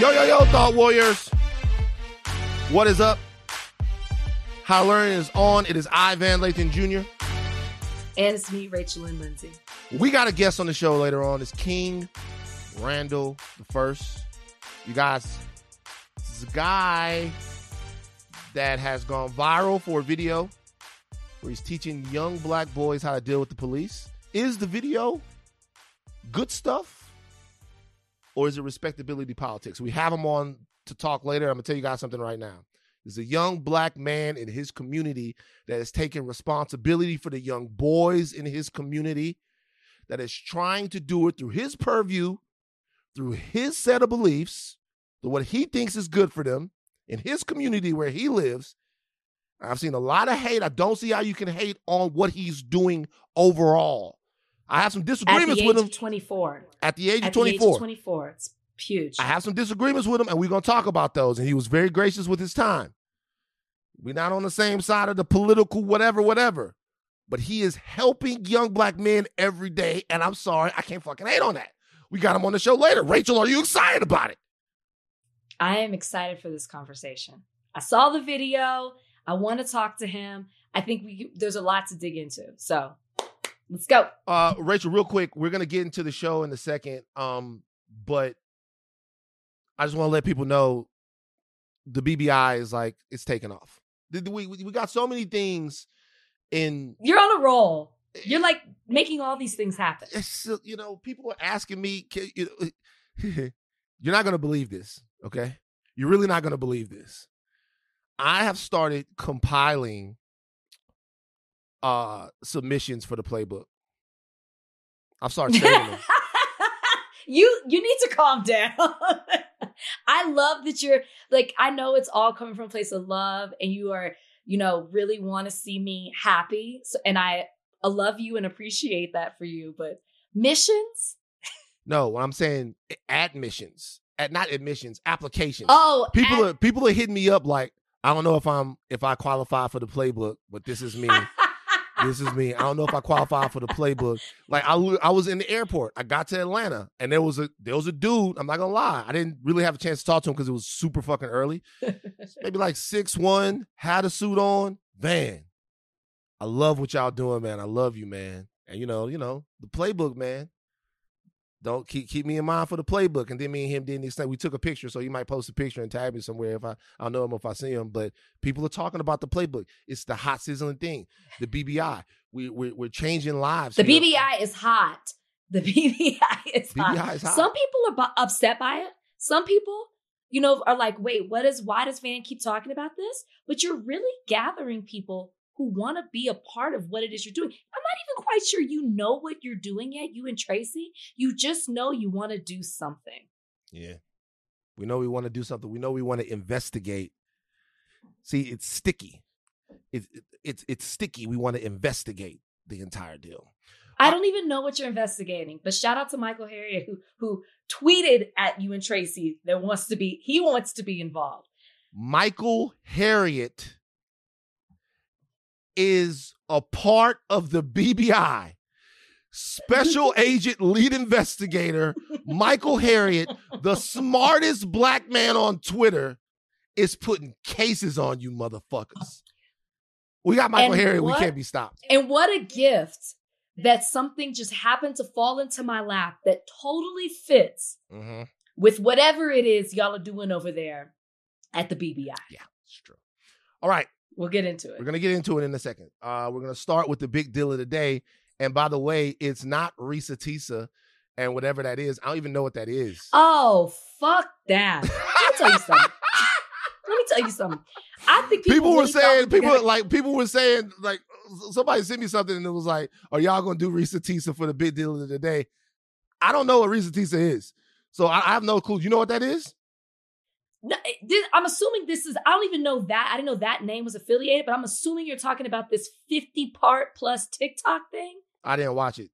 Yo, yo, yo, Thought Warriors. What is up? Higher Learning is on. It is I, Van Lathan Jr. And it's me, Rachel and Lindsay. We got a guest on the show later on. It's King Randall the First. You guys, this is a guy that has gone viral for a video where he's teaching young black boys how to deal with the police. Is the video good stuff? Or is it respectability politics? We have him on to talk later. I'm gonna tell you guys something right now. There's a young black man in his community that is taking responsibility for the young boys in his community, that is trying to do it through his purview, through his set of beliefs, through what he thinks is good for them in his community where he lives. I've seen a lot of hate. I don't see how you can hate on what he's doing overall. I have some disagreements with him. 24. At the age of 24. At The age of 24. It's huge. I have some disagreements with him, and we're going to talk about those. And he was very gracious with his time. We're not on the same side of the political whatever, whatever. But he is helping young black men every day. And I'm sorry, I can't fucking hate on that. We got him on the show later. Rachel, are you excited about it? I am excited for this conversation. I saw the video. I want to talk to him. I think we there's a lot to dig into. So let's go. Uh, Rachel, real quick, we're gonna get into the show in a second. Um, but I just want to let people know the BBI is like it's taking off. We we got so many things in. You're on a roll. You're like making all these things happen. You know, people are asking me. You know, you're not gonna believe this, okay? You're really not gonna believe this. I have started compiling uh submissions for the playbook. I'm sorry. you you need to calm down. I love that you're like I know it's all coming from a place of love and you are, you know, really want to see me happy. So and I, I love you and appreciate that for you, but missions? No, what I'm saying admissions. At not admissions, applications. Oh, people ad- are people are hitting me up like I don't know if I'm if I qualify for the playbook, but this is me this is me. I don't know if I qualify for the playbook. Like I, I was in the airport. I got to Atlanta, and there was a there was a dude. I'm not gonna lie. I didn't really have a chance to talk to him because it was super fucking early. Maybe like six one, had a suit on. Van, I love what y'all doing, man. I love you, man. And you know, you know the playbook, man don't keep keep me in mind for the playbook. And then me and him didn't extend. We took a picture, so you might post a picture and tag me somewhere if I I know him if I see him. But people are talking about the playbook. It's the hot sizzling thing. The BBI. We we're, we're changing lives. The here. BBI is hot. The BBI is BBI hot. Is hot. Some people are upset by it. Some people, you know, are like, wait, what is? Why does Van keep talking about this? But you're really gathering people who want to be a part of what it is you're doing. I'm not even quite sure you know what you're doing yet, you and Tracy. You just know you want to do something. Yeah. We know we want to do something. We know we want to investigate. See, it's sticky. It's it's it's sticky. We want to investigate the entire deal. I don't even know what you're investigating, but shout out to Michael Harriot who who tweeted at you and Tracy that wants to be he wants to be involved. Michael Harriot is a part of the BBI. Special Agent Lead Investigator Michael Harriot, the smartest black man on Twitter, is putting cases on you motherfuckers. We got Michael and Harriot. What, we can't be stopped. And what a gift that something just happened to fall into my lap that totally fits mm-hmm. with whatever it is y'all are doing over there at the BBI. Yeah, it's true. All right. We'll get into it. We're gonna get into it in a second. Uh, we're gonna start with the big deal of the day. And by the way, it's not Reesa Teesa and whatever that is. I don't even know what that is. Oh, fuck that. Let me tell you something. Let me tell you something. I think people, people were really saying people like people were saying like somebody sent me something and it was like, "Are y'all gonna do Reesa Teesa for the big deal of the day?" I don't know what Reesa Teesa is, so I, I have no clue. You know what that is? Eh, this, I'm assuming this is, I don't even know that. I didn't know that name was affiliated, but I'm assuming you're talking about this 50 part plus TikTok thing. I didn't watch it.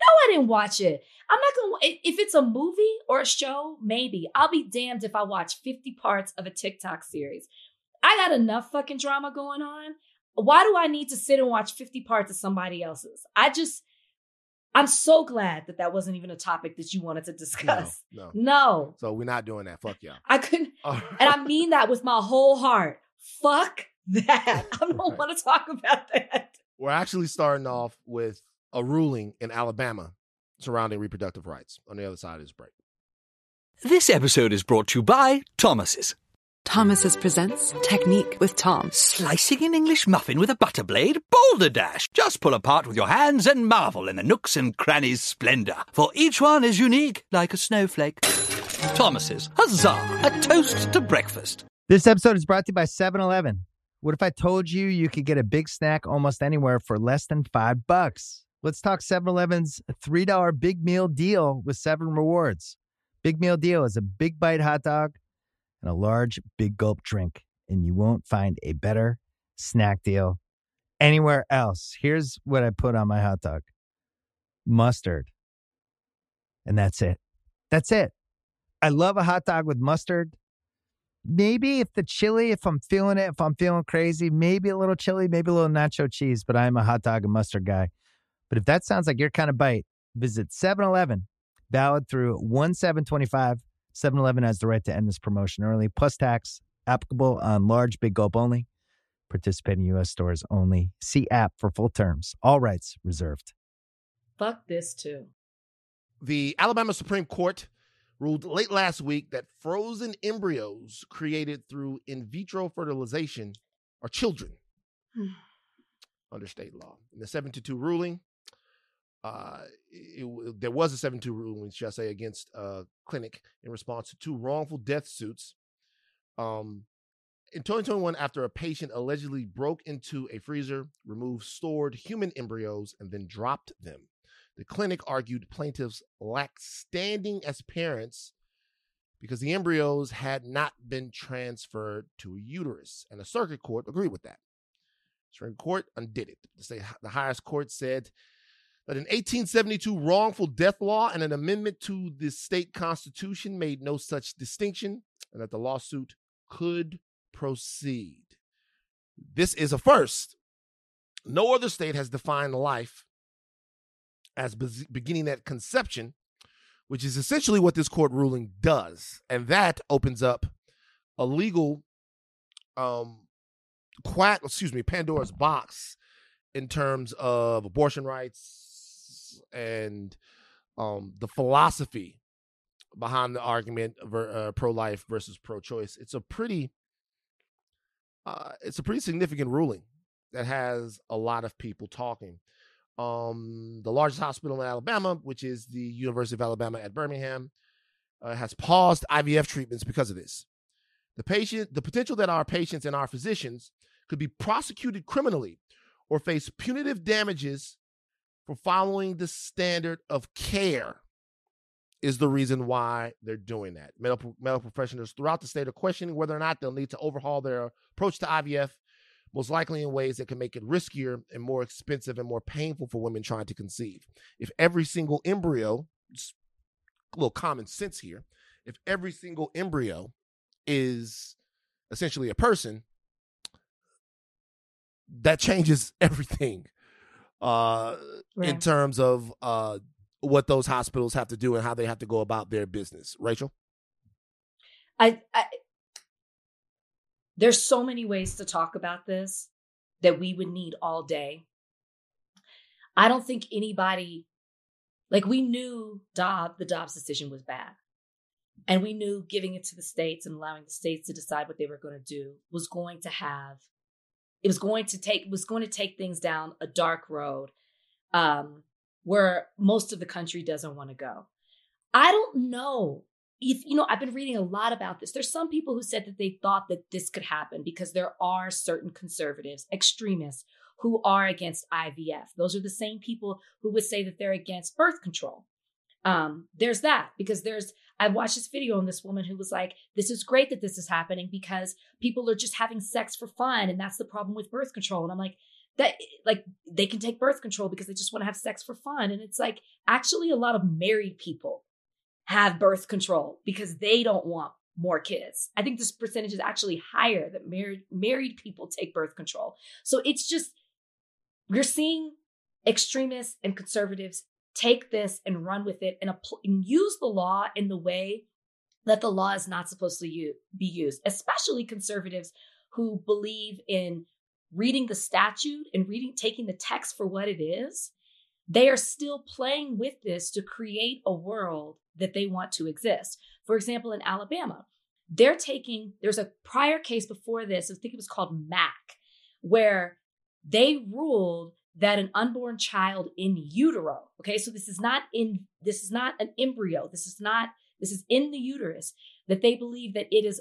No, I didn't watch it. I'm not going to, if it's a movie or a show, maybe. I'll be damned if I watch 50 parts of a TikTok series. I got enough fucking drama going on. Why do I need to sit and watch 50 parts of somebody else's? I just, I'm so glad that that wasn't even a topic that you wanted to discuss. No, no. No, So we're not doing that. Fuck y'all. I couldn't. All And I mean that with my whole heart. Fuck that. I don't Right. want to talk about that. We're actually starting off with a ruling in Alabama surrounding reproductive rights on the other side of this break. This episode is brought to you by Thomas's. Thomas's presents Technique with Tom. Slicing an English muffin with a butter blade? Boulder Dash! Just pull apart with your hands and marvel in the nooks and crannies' splendor, for each one is unique like a snowflake. Thomas's, huzzah! A toast to breakfast. This episode is brought to you by 7 Eleven. What if I told you you could get a big snack almost anywhere for less than five bucks? Let's talk 7 Eleven's $3 big meal deal with seven rewards. Big meal deal is a big bite hot dog and a large big gulp drink, and you won't find a better snack deal anywhere else. Here's what I put on my hot dog mustard. And that's it. That's it. I love a hot dog with mustard maybe if the chili, if I'm feeling it, if I'm feeling crazy, maybe a little chili, maybe a little nacho cheese, but I'm a hot dog and mustard guy. But if that sounds like your kind of bite, visit 7 Eleven, valid through 1 725. 7 Eleven has the right to end this promotion early, plus tax, applicable on large big gulp only. Participating U.S. stores only. See app for full terms. All rights reserved. Fuck this too. The Alabama Supreme Court ruled late last week that frozen embryos created through in vitro fertilization are children hmm. under state law. In the 7 to 2 ruling, uh, it, it- there was a 7 2 ruling, should I say, against a clinic in response to two wrongful death suits. Um, in 2021, after a patient allegedly broke into a freezer, removed stored human embryos, and then dropped them. The clinic argued plaintiffs lacked standing as parents because the embryos had not been transferred to a uterus, and the circuit court agreed with that. Supreme Court undid it. The highest court said that an 1872 wrongful death law and an amendment to the state constitution made no such distinction, and that the lawsuit could proceed. This is a first. No other state has defined life as bes- beginning at conception, which is essentially what this court ruling does. And that opens up a legal um quack, excuse me, Pandora's box in terms of abortion rights and um the philosophy behind the argument uh, pro-life versus pro-choice. It's a pretty uh it's a pretty significant ruling that has a lot of people talking um, the largest hospital in Alabama, which is the University of Alabama at Birmingham, uh, has paused IVF treatments because of this. The patient, the potential that our patients and our physicians could be prosecuted criminally or face punitive damages for following the standard of care is the reason why they're doing that. Medical, medical professionals throughout the state are questioning whether or not they'll need to overhaul their approach to IVF most likely in ways that can make it riskier and more expensive and more painful for women trying to conceive. If every single embryo, a little common sense here, if every single embryo is essentially a person, that changes everything uh, in terms of uh, what those hospitals have to do and how they have to go about their business. Rachel? I, I there's so many ways to talk about this that we would need all day. I don't think anybody like we knew Dobb, the Dobbs decision was bad. And we knew giving it to the states and allowing the states to decide what they were going to do was going to have it was going to take was going to take things down a dark road um where most of the country doesn't want to go. I don't know if you know i've been reading a lot about this. There's some people who said that they thought that this could happen because there are certain conservatives extremists who are against ivf those are the same people who would say that they're against birth control. Um, there's that because there's i watched this video on this woman who was like this is great that this is happening because people are just having sex for fun and that's the problem with birth control and i'm like that like they can take birth control because they just want to have sex for fun and it's like actually a lot of married people have birth control because they don't want more kids. I think this percentage is actually higher that married married people take birth control. So it's just you're seeing extremists and conservatives take this and run with it and, apl- and use the law in the way that the law is not supposed to u- be used, especially conservatives who believe in reading the statute and reading taking the text for what it is. They are still playing with this to create a world that they want to exist. For example, in Alabama, they're taking, there's a prior case before this, I think it was called Mack, where they ruled that an unborn child in utero, okay, so this is not in, this is not an embryo, this is not, this is in the uterus, that they believe that it is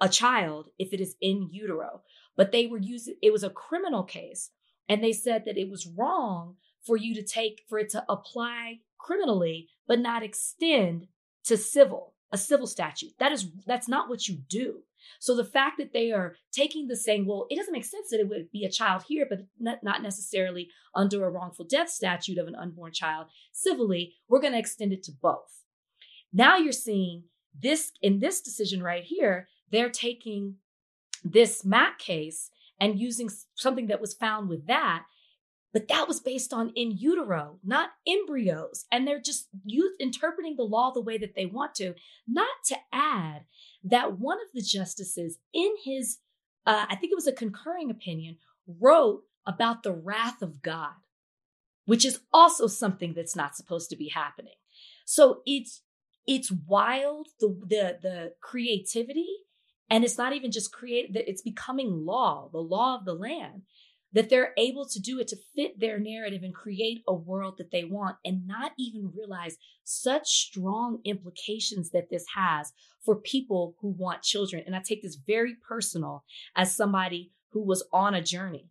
a child if it is in utero. But they were using, it was a criminal case, and they said that it was wrong for you to take, for it to apply criminally, but not extend to civil a civil statute. That is that's not what you do. So the fact that they are taking the saying, well, it doesn't make sense that it would be a child here, but not, necessarily under a wrongful death statute of an unborn child civilly, we're going to extend it to both. Now you're seeing this in this decision right here, they're taking this Mack case and using something that was found with that but that was based on in utero, not embryos. And they're just youth interpreting the law the way that they want to. Not to add that one of the justices in his, uh, I think it was a concurring opinion, wrote about the wrath of God, which is also something that's not supposed to be happening. So it's it's wild the the the creativity and it's not even just create it's becoming law the law of the land that they're able to do it to fit their narrative and create a world that they want and not even realize such strong implications that this has for people who want children. And I take this very personal as somebody who was on a journey.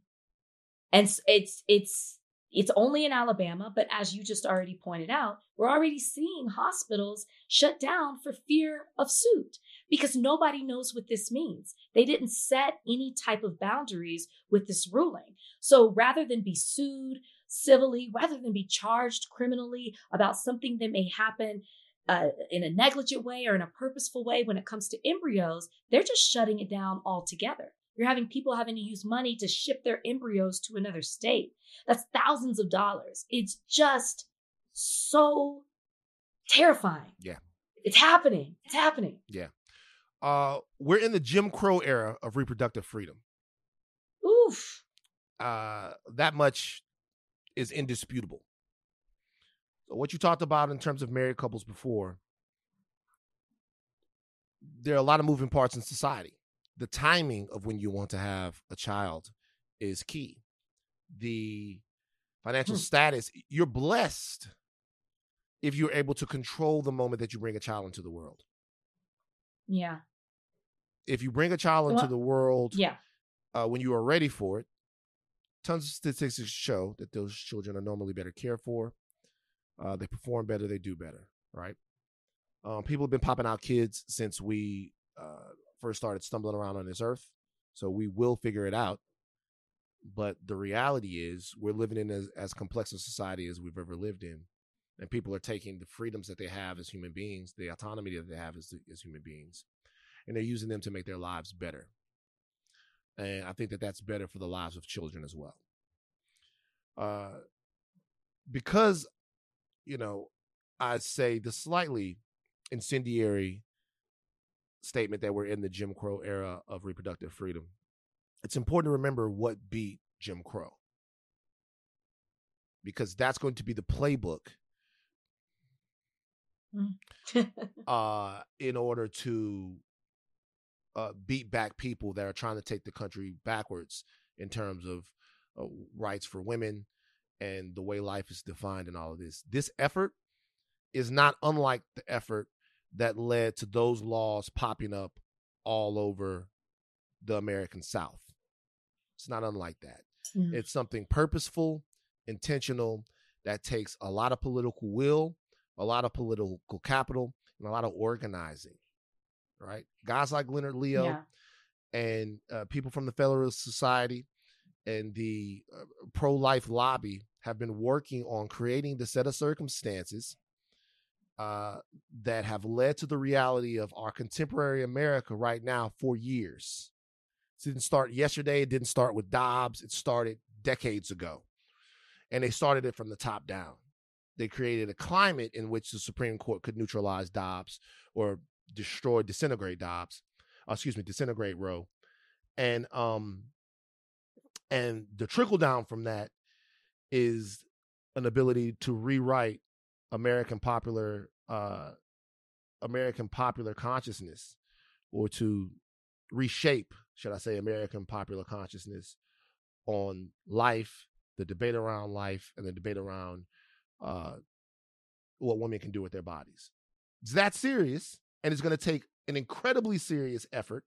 And it's, it's, it's only in Alabama, but as you just already pointed out, we're already seeing hospitals shut down for fear of suit because nobody knows what this means. They didn't set any type of boundaries with this ruling. So rather than be sued civilly, rather than be charged criminally about something that may happen uh, in a negligent way or in a purposeful way when it comes to embryos, they're just shutting it down altogether. You're having people having to use money to ship their embryos to another state. That's thousands of dollars. It's just so terrifying. Yeah. It's happening. It's happening. Yeah. Uh, we're in the Jim Crow era of reproductive freedom. Oof. Uh, that much is indisputable. So what you talked about in terms of married couples before, there are a lot of moving parts in society the timing of when you want to have a child is key. The financial hmm. status, you're blessed if you're able to control the moment that you bring a child into the world. Yeah. If you bring a child into the world yeah. Uh, when you are ready for it, tons of statistics show that those children are normally better cared for. Uh, they perform better, they do better, right? Um, people have been popping out kids since we uh, first started stumbling around on this earth. So we will figure it out. But the reality is, we're living in as, as complex a society as we've ever lived in. And people are taking the freedoms that they have as human beings, the autonomy that they have as, as human beings, and they're using them to make their lives better. And I think that that's better for the lives of children as well. Uh, because, you know, I say the slightly incendiary statement that we're in the Jim Crow era of reproductive freedom. It's important to remember what beat Jim Crow because that's going to be the playbook mm. uh, in order to uh, beat back people that are trying to take the country backwards in terms of uh, rights for women and the way life is defined and all of this. This effort is not unlike the effort that led to those laws popping up all over the American South. It's not unlike that. Mm-hmm. It's something purposeful, intentional, that takes a lot of political will, a lot of political capital, and a lot of organizing. Right? Guys like Leonard Leo yeah. and uh, people from the Federalist Society and the uh, pro life lobby have been working on creating the set of circumstances uh, that have led to the reality of our contemporary America right now for years. It didn't start yesterday. It didn't start with Dobbs. It started decades ago. And they started it from the top down. they created a climate in which the Supreme Court could neutralize Dobbs or destroy, disintegrate Dobbs. Uh, excuse me, disintegrate Roe, and um, and the trickle down from that is an ability to rewrite American popular uh, American popular consciousness, or to reshape, should I say, American popular consciousness on life, the debate around life, and the debate around uh, what women can do with their bodies. It's that serious, and it's going to take an incredibly serious effort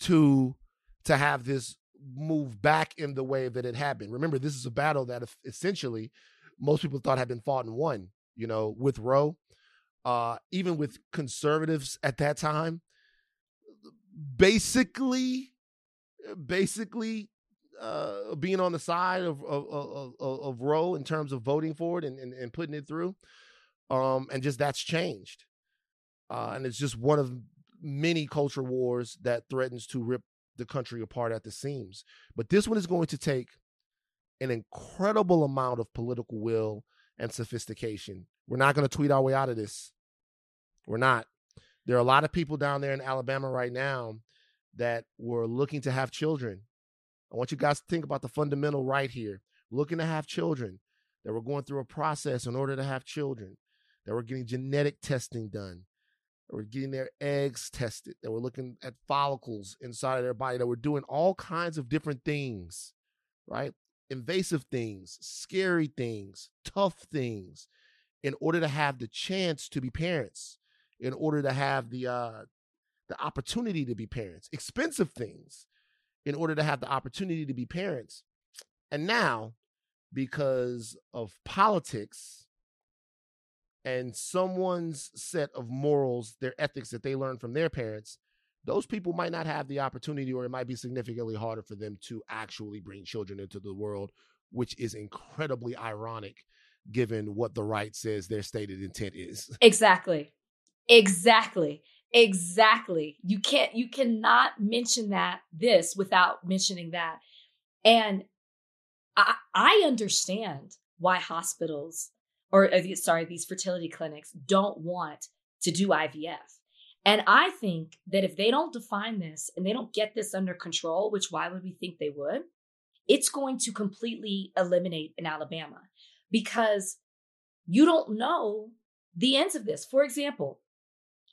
to to have this move back in the way that it had been. Remember, this is a battle that essentially most people thought had been fought and won. You know, with Roe, uh, even with conservatives at that time, basically, basically uh, being on the side of of, of of, Roe in terms of voting for it and, and, and putting it through, um, and just that's changed, uh, and it's just one of many culture wars that threatens to rip the country apart at the seams. But this one is going to take an incredible amount of political will and sophistication. We're not going to tweet our way out of this. We're not. There are a lot of people down there in Alabama right now that were looking to have children. I want you guys to think about the fundamental right here. Looking to have children, that were going through a process in order to have children, that were getting genetic testing done, that were getting their eggs tested, that were looking at follicles inside of their body, that were doing all kinds of different things, right? Invasive things, scary things, tough things, in order to have the chance to be parents, in order to have the uh, the opportunity to be parents, expensive things, in order to have the opportunity to be parents. And now, because of politics, and someone's set of morals, their ethics that they learned from their parents, those people might not have the opportunity, or it might be significantly harder for them to actually bring children into the world, which is incredibly ironic given what the right says their stated intent is. Exactly. Exactly. Exactly. You can't, you cannot mention that this without mentioning that. And I, I understand why hospitals or uh, sorry, these fertility clinics don't want to do IVF. And I think that if they don't define this and they don't get this under control, which why would we think they would? It's going to completely eliminate in Alabama because you don't know the ends of this. For example,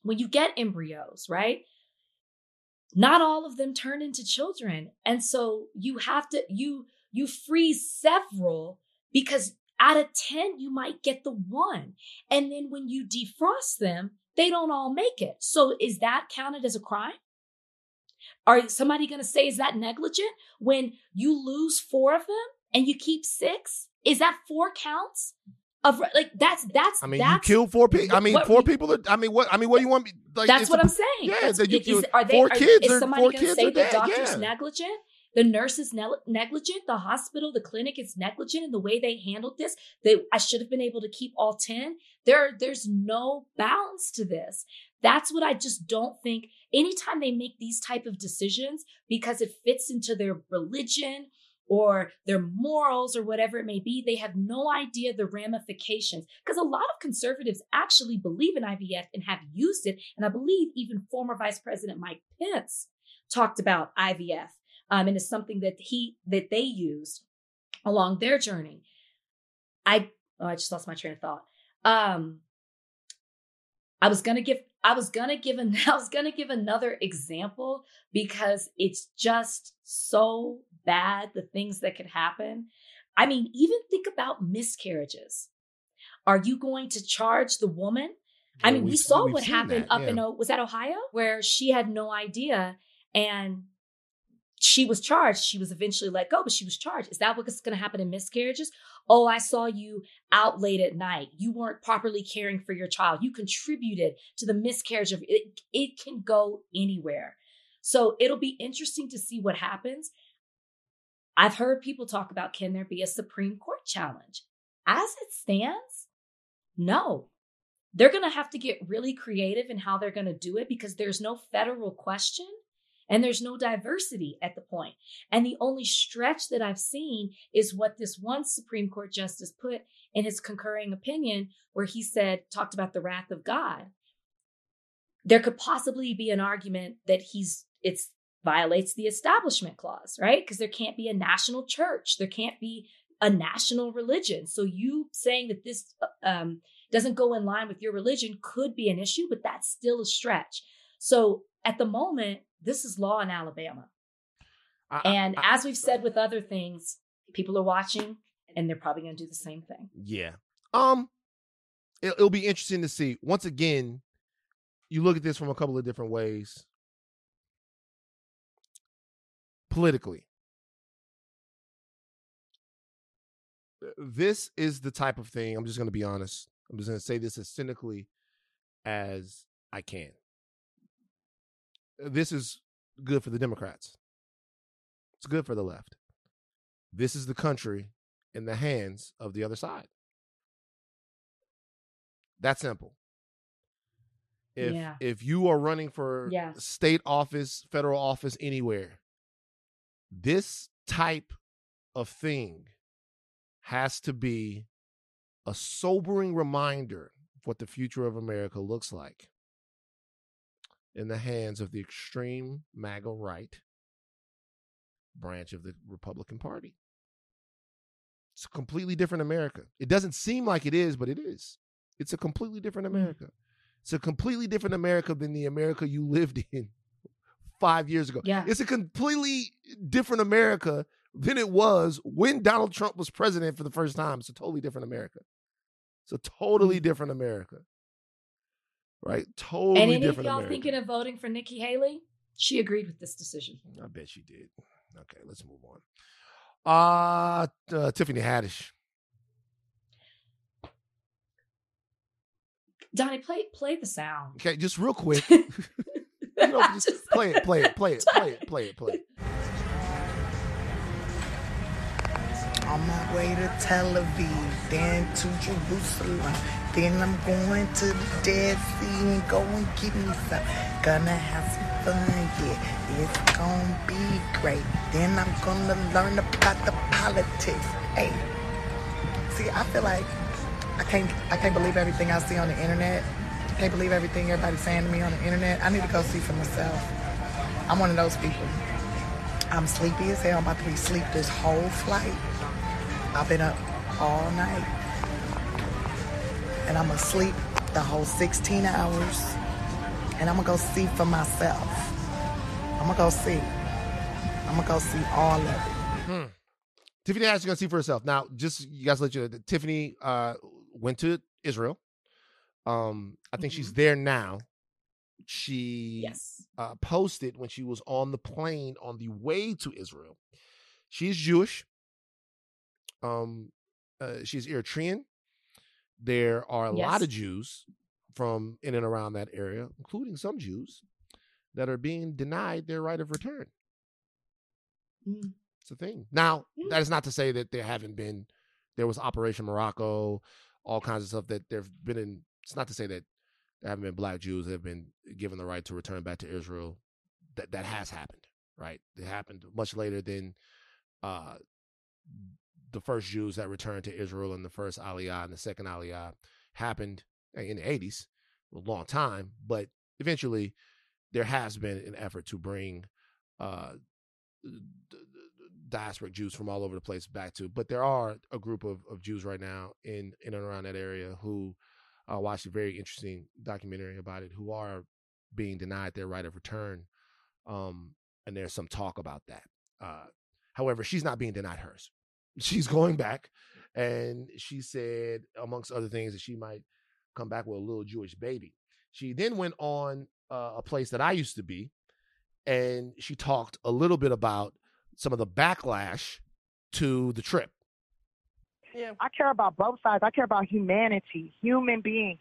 when you get embryos, right? Not all of them turn into children. And so you have to you you freeze several because out of 10, you might get the one. And then when you defrost them, they don't all make it. So is that counted as a crime? Are somebody going to say, is that negligent when you lose four of them and you keep six? Is that four counts? Of like that's that's I mean that's, you killed four people. I mean what, four people. Are, I mean what? I mean what do you want me? Like, that's what i am saying. Yeah, that you, is, are they, four are, kids. Is somebody going to say the doctor's yeah. negligent? The nurse is ne- negligent. The hospital, the clinic is negligent in the way they handled this. They, I should have been able to keep all 10. There, there's no balance to this. That's what I just don't think. Anytime they make these type of decisions because it fits into their religion or their morals or whatever it may be, they have no idea the ramifications. Because a lot of conservatives actually believe in IVF and have used it. And I believe even former Vice President Mike Pence talked about IVF um, and it's something that he that they used along their journey. I oh, I just lost my train of thought. Um, I was gonna give I was gonna give an I was gonna give another example because it's just so bad the things that could happen. I mean, even think about miscarriages. Are you going to charge the woman? Yeah, I mean, we saw what happened that, up yeah. in was that Ohio where she had no idea and she was charged. She was eventually let go, but she was charged. Is that what's going to happen in miscarriages? Oh, I saw you out late at night. You weren't properly caring for your child. You contributed to the miscarriage of it. It can go anywhere. So it'll be interesting to see what happens. I've heard people talk about can there be a Supreme Court challenge? As it stands, no. They're going to have to get really creative in how they're going to do it because there's no federal question and there's no diversity at the point. And the only stretch that I've seen is what this one Supreme Court justice put in his concurring opinion, where he said, talked about the wrath of God. There could possibly be an argument that he's, it's violates the establishment clause, right? Because there can't be a national church, there can't be a national religion. So you saying that this um, doesn't go in line with your religion could be an issue, but that's still a stretch. So at the moment, this is law in Alabama. I, and I, as we've said with other things, people are watching and they're probably going to do the same thing. Yeah. Um it, it'll be interesting to see. Once again, you look at this from a couple of different ways. Politically, this is the type of thing, I'm just going to be honest. I'm just going to say this as cynically as I can. This is good for the Democrats. It's good for the left. This is the country in the hands of the other side. That simple. If yeah. if you are running for yeah. state office, federal office anywhere, this type of thing has to be a sobering reminder of what the future of America looks like in the hands of the extreme MAGA right branch of the Republican Party. It's a completely different America. It doesn't seem like it is, but it is. It's a completely different mm. America. It's a completely different America than the America you lived in five years ago. Yeah. It's a completely different America than it was when Donald Trump was president for the first time. It's a totally different America. It's a totally mm. different America. Right? Totally and any different of y'all America. thinking of voting for Nikki Haley? She agreed with this decision. I bet she did. Okay, let's move on. Uh, uh Tiffany Haddish. Donnie, play play the sound. Okay, just real quick. you know, just play it, play it, play it, play it, play it, play it. On my way to Tel Aviv, then to Jerusalem. Then I'm going to the Dead Sea and go and get me some. Gonna have some fun, yeah. It's gonna be great. Then I'm gonna learn about the politics. Hey, see, I feel like I can't, I can't believe everything I see on the internet. I can't believe everything everybody's saying to me on the internet. I need to go see for myself. I'm one of those people. I'm sleepy as hell. I'm about to be asleep this whole flight. I've been up all night. And I'm gonna sleep the whole 16 hours. And I'm gonna go see for myself. I'm gonna go see. I'm gonna go see all of it. Hmm. Tiffany gonna see for herself. Now, just you guys let you know, Tiffany uh, went to Israel. Um, I think mm-hmm. she's there now. She yes. uh, posted when she was on the plane on the way to Israel. She's Jewish. Um, uh, she's Eritrean. There are a yes. lot of Jews from in and around that area, including some Jews that are being denied their right of return. Mm. It's a thing. Now, mm. that is not to say that there haven't been. There was Operation Morocco, all kinds of stuff that there've been in. It's not to say that there haven't been black Jews that have been given the right to return back to Israel. That that has happened, right? It happened much later than uh, the first Jews that returned to Israel and the first Aliyah and the second Aliyah happened in the 80s, a long time, but eventually there has been an effort to bring uh, diasporic Jews from all over the place back to. But there are a group of, of Jews right now in in and around that area who uh, watched a very interesting documentary about it, who are being denied their right of return. Um, and there's some talk about that. Uh, however, she's not being denied hers she's going back, and she said, amongst other things, that she might come back with a little Jewish baby. She then went on uh, a place that I used to be, and she talked a little bit about some of the backlash to the trip. Yeah. I care about both sides. I care about humanity, human beings.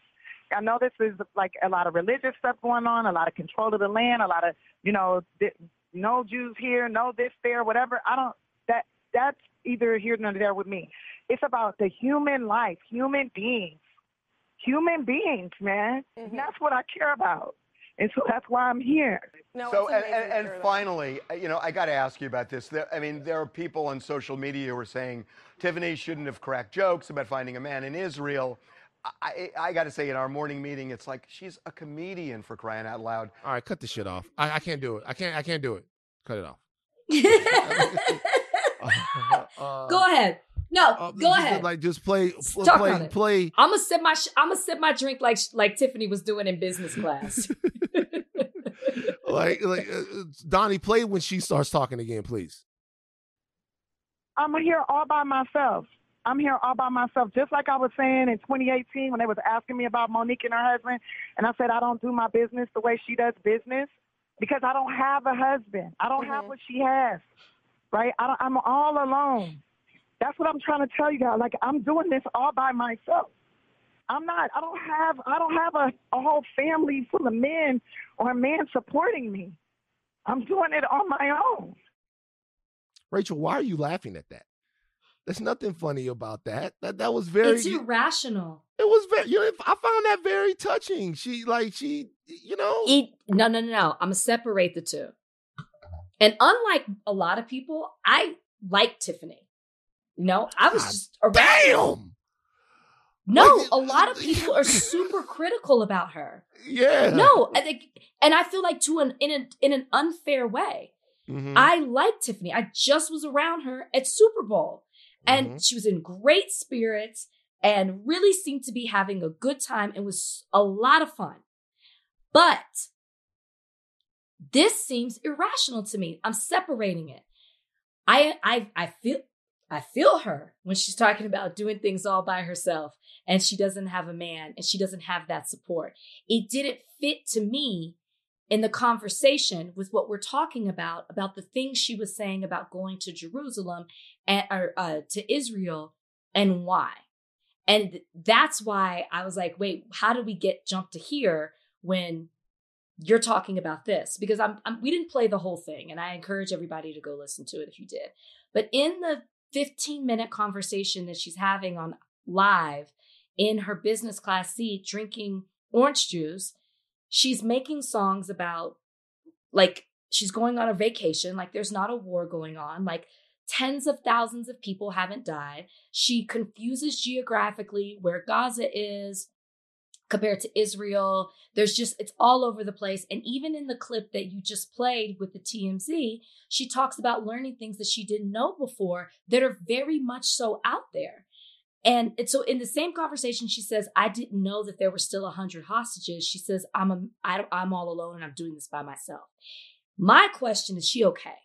I know this is like a lot of religious stuff going on, a lot of control of the land, a lot of, you know, no Jews here, no this there, whatever. I don't, that, that's either here nor there with me. It's about the human life, human beings, human beings, man. Mm-hmm. That's what I care about. And so that's why I'm here. so and, and, and finally, uh, you know, I got to ask you about this. There, I mean, there are people on social media who are saying Tiffany shouldn't have cracked jokes about finding a man in Israel. I, I got to say, in our morning meeting, it's like she's a comedian for crying out loud. All right, cut the shit off. I, I can't do it. I can't. I can't do it. Cut it off. Uh, go ahead. No, uh, go just, ahead. Like just play, Talk play, play. I'm gonna sip my sh- I'm gonna sip my drink like like Tiffany was doing in business class. like like uh, uh, Donnie, play when she starts talking again, please. I'm here all by myself. I'm here all by myself, just like I was saying in 2018 when they was asking me about Mo'Nique and her husband, and I said I don't do my business the way she does business because I don't have a husband. I don't have what she has, right? I, I'm all alone. That's what I'm trying to tell you guys. Like I'm doing this all by myself. I'm not. I don't have. I don't have a, a whole family full of men or a man supporting me. I'm doing it on my own. Rachel, why are you laughing at that? There's nothing funny about that. That that was very. it's irrational. It was very. You know, I found that very touching. She like she, you know. It, no, no, no, no. I'm gonna separate the two. And unlike a lot of people, I like Tiffany. You know, I was God just around. Damn. No, a lot of people are super critical about her. Yeah. No, I think, and I feel like to an in an in an unfair way. Mhm. I like Tiffany. I just was around her at Super Bowl, and Mhm. she was in great spirits and really seemed to be having a good time and was a lot of fun. But this seems irrational to me. I'm separating it. I I I feel I feel her when she's talking about doing things all by herself and she doesn't have a man and she doesn't have that support. It didn't fit to me in the conversation with what we're talking about about the things she was saying about going to Jerusalem and or uh, to Israel and why. And that's why I was like, wait, how do we get jumped to here when you're talking about this? Because I'm, I'm we didn't play the whole thing, and I encourage everybody to go listen to it if you did. But in the 15 minute conversation that she's having on live in her business class seat, drinking orange juice, she's making songs about like she's going on a vacation, like there's not a war going on, like tens of thousands of people haven't died. She confuses geographically where Gaza is compared to Israel. There's just, it's all over the place. And even in the clip that you just played with the TMZ, she talks about learning things that she didn't know before that are very much so out there. And, so in the same conversation, she says, I didn't know that there were still a 100 hostages. She says, I'm, a, I, I'm all alone and I'm doing this by myself. My question is, she okay?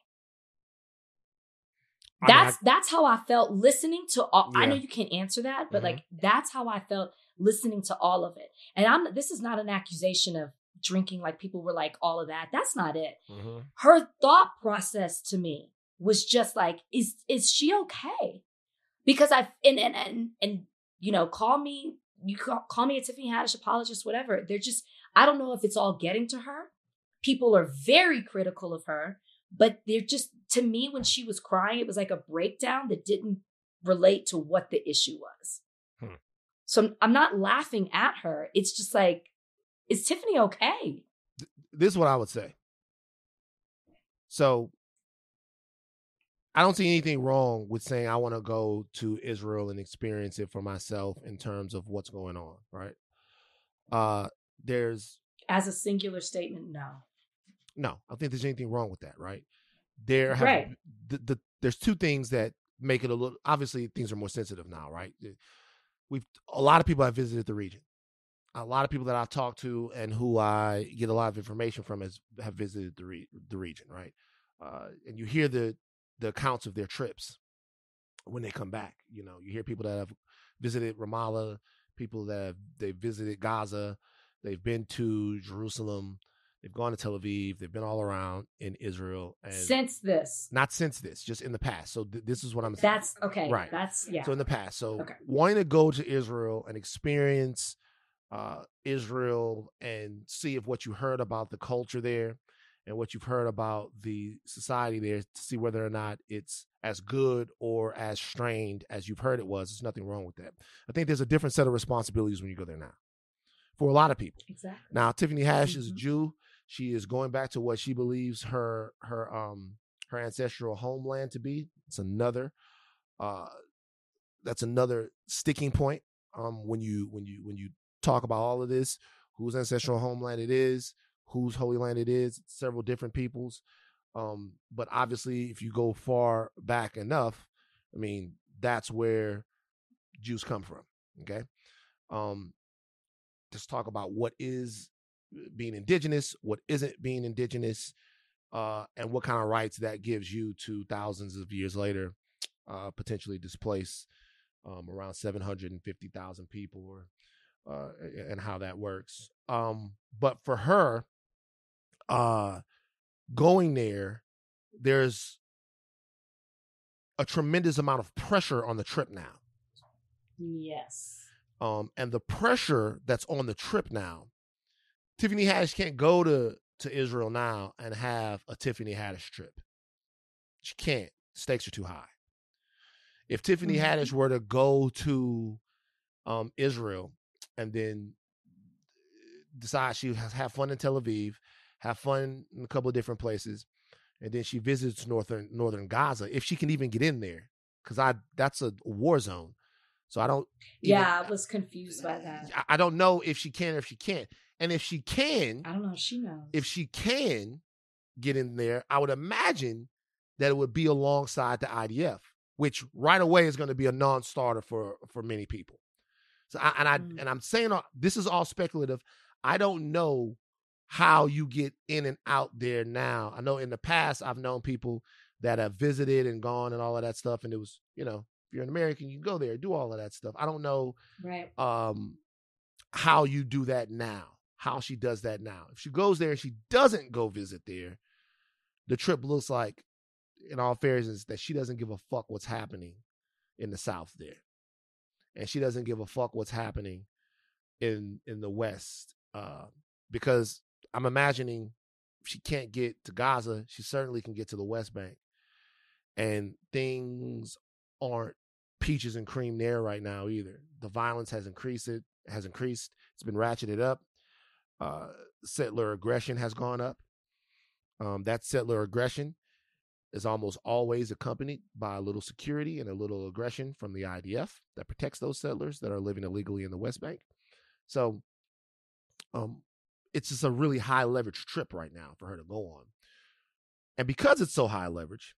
I mean, That's that's how I felt listening to all. I know you can't answer that, but Mhm. like that's how I felt listening to all of it. And I'm this is not an accusation of drinking like people were like all of that. That's not it. Mhm. Her thought process to me was just like is is she okay? Because I and and and, and you know, call me you call, call me a Tiffany Haddish apologist whatever. They're just I don't know if it's all getting to her. People are very critical of her, but they're just to me when she was crying it was like a breakdown that didn't relate to what the issue was. Hmm. So I'm, I'm not laughing at her. It's just like is Tiffany okay? This is what I would say. So I don't see anything wrong with saying I want to go to Israel and experience it for myself in terms of what's going on, right? Uh there's As a singular statement, no. no, I don't think there's anything wrong with that, right? There have Right. the, the there's two things that make it a little obviously things are more sensitive now, right? We've a lot of people have visited the region. A lot of people that I've talked to and who I get a lot of information from has have visited the re, the region, right? Uh, and you hear the the accounts of their trips when they come back. You know, you hear people that have visited Ramallah, people that have they visited Gaza, they've been to Jerusalem, they've gone to Tel Aviv, they've been all around in Israel, and Since this. not since this, just in the past. So th- this is what I'm saying. That's okay. Right. That's yeah. so in the past, so Okay. wanting to go to Israel and experience uh, Israel and see if what you heard about the culture there and what you've heard about the society there to see whether or not it's as good or as strained as you've heard it was. There's nothing wrong with that. I think there's a different set of responsibilities when you go there now for a lot of people. exactly. Now, Tiffany Haddish is a Mhm. Jew. She is going back to what she believes her her um her ancestral homeland to be. It's another uh that's another sticking point um when you when you when you talk about all of this, whose ancestral homeland it is, whose holy land it is, several different peoples. Um, but obviously if you go far back enough, I mean, that's where Jews come from. Okay. Um, just talk about what is being indigenous, what isn't being indigenous, uh, and what kind of rights that gives you to thousands of years later, uh, potentially displace um, around 750,000 people or uh, and how that works. Um, but for her, uh, going there, there's a tremendous amount of pressure on the trip now. Yes. Um, and the pressure that's on the trip now, Tiffany Haddish can't go to to Israel now and have a Tiffany Haddish trip. She can't. Stakes are too high. If Tiffany Mhm. Haddish were to go to um, Israel and then decide she has have fun in Tel Aviv, have fun in a couple of different places, and then she visits northern northern Gaza, if she can even get in there, because I that's a war zone. So I don't. even- Yeah, I was confused by that. I- I don't know if she can or if she can't. And if she can, I don't know if she knows. if she can get in there, I would imagine that it would be alongside the IDF, which right away is going to be a non-starter for for many people. So I, and I Mm. and I'm saying all, this is all speculative. I don't know how you get in and out there now. I know in the past I've known people that have visited and gone and all of that stuff, and it was you know if you're an American, you go there, do all of that stuff. I don't know right. um how you do that now how she does that now if she goes there and she doesn't go visit there the trip looks like in all fairness that she doesn't give a fuck what's happening in the south there and she doesn't give a fuck what's happening in in the west uh because i'm imagining she can't get to gaza she certainly can get to the west bank and things aren't peaches and cream there right now either. The violence has increased. It has increased. It's been ratcheted up. Uh, settler aggression has gone up. Um, that settler aggression is almost always accompanied by a little security and a little aggression from the IDF that protects those settlers that are living illegally in the West Bank. So, um, it's just a really high leverage trip right now for her to go on. And because it's so high leverage,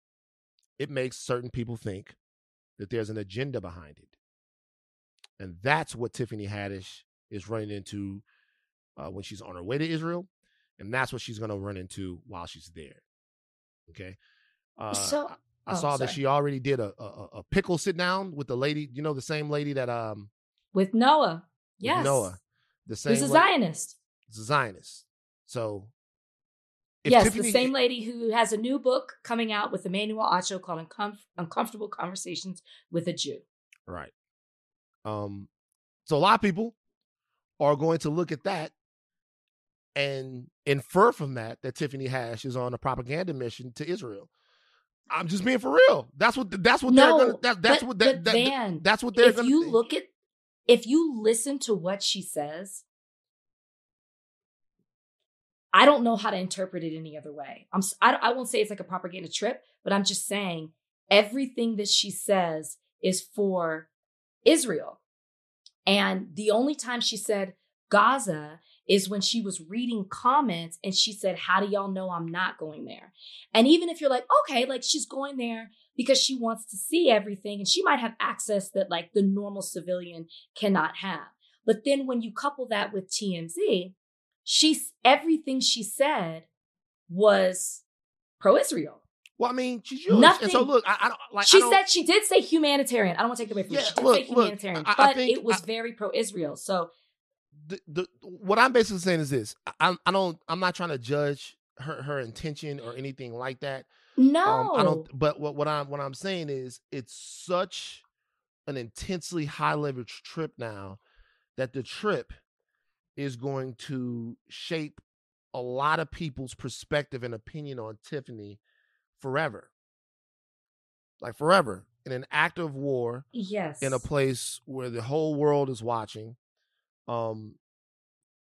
it makes certain people think that there's an agenda behind it. And that's what Tiffany Haddish is running into uh, when she's on her way to Israel. And that's what she's going to run into while she's there. Okay. Uh, So- I, I oh, saw that she already did a, a a pickle sit down with the lady, you know, the same lady that um With Noa. with Noa, the same Who's a Zionist. the Zionist. So yes, Tiffany- the same lady who has a new book coming out with Emmanuel Acho called Uncom- Uncomfortable Conversations with a Jew. Right. Um, so a lot of people are going to look at that and infer from that that Tiffany Haddish is on a propaganda mission to Israel. I'm just being for real. That's what that's what they're gonna that, that's but- what that, that- Van, that's what they're if gonna you look at if you listen to what she says i don't know how to interpret it any other way i'm s- I, I won't say it's like a propaganda trip but i'm just saying everything that she says is for israel and the only time she said gaza is when she was reading comments and she said how do y'all know i'm not going there and even if you're like okay like she's going there because she wants to see everything and she might have access that like the normal civilian cannot have. But then when you couple that with TMZ, she's everything she said was pro-Israel. Well, I mean, she's Jewish. Nothing. And so look, I, I don't like she I don't, said she did say humanitarian. I don't want to take it away from Yeah, you. She did look, say humanitarian, I- I but think- it was I- very pro-Israel. So the, the what I'm basically saying is this. I, I don't I'm not trying to judge her her intention or anything like that. no, Um, I don't. But what what I'm what I'm saying is it's such an intensely high leverage trip now that the trip is going to shape a lot of people's perspective and opinion on Tiffany forever. Like forever in an act of war yes, in a place where the whole world is watching. Um,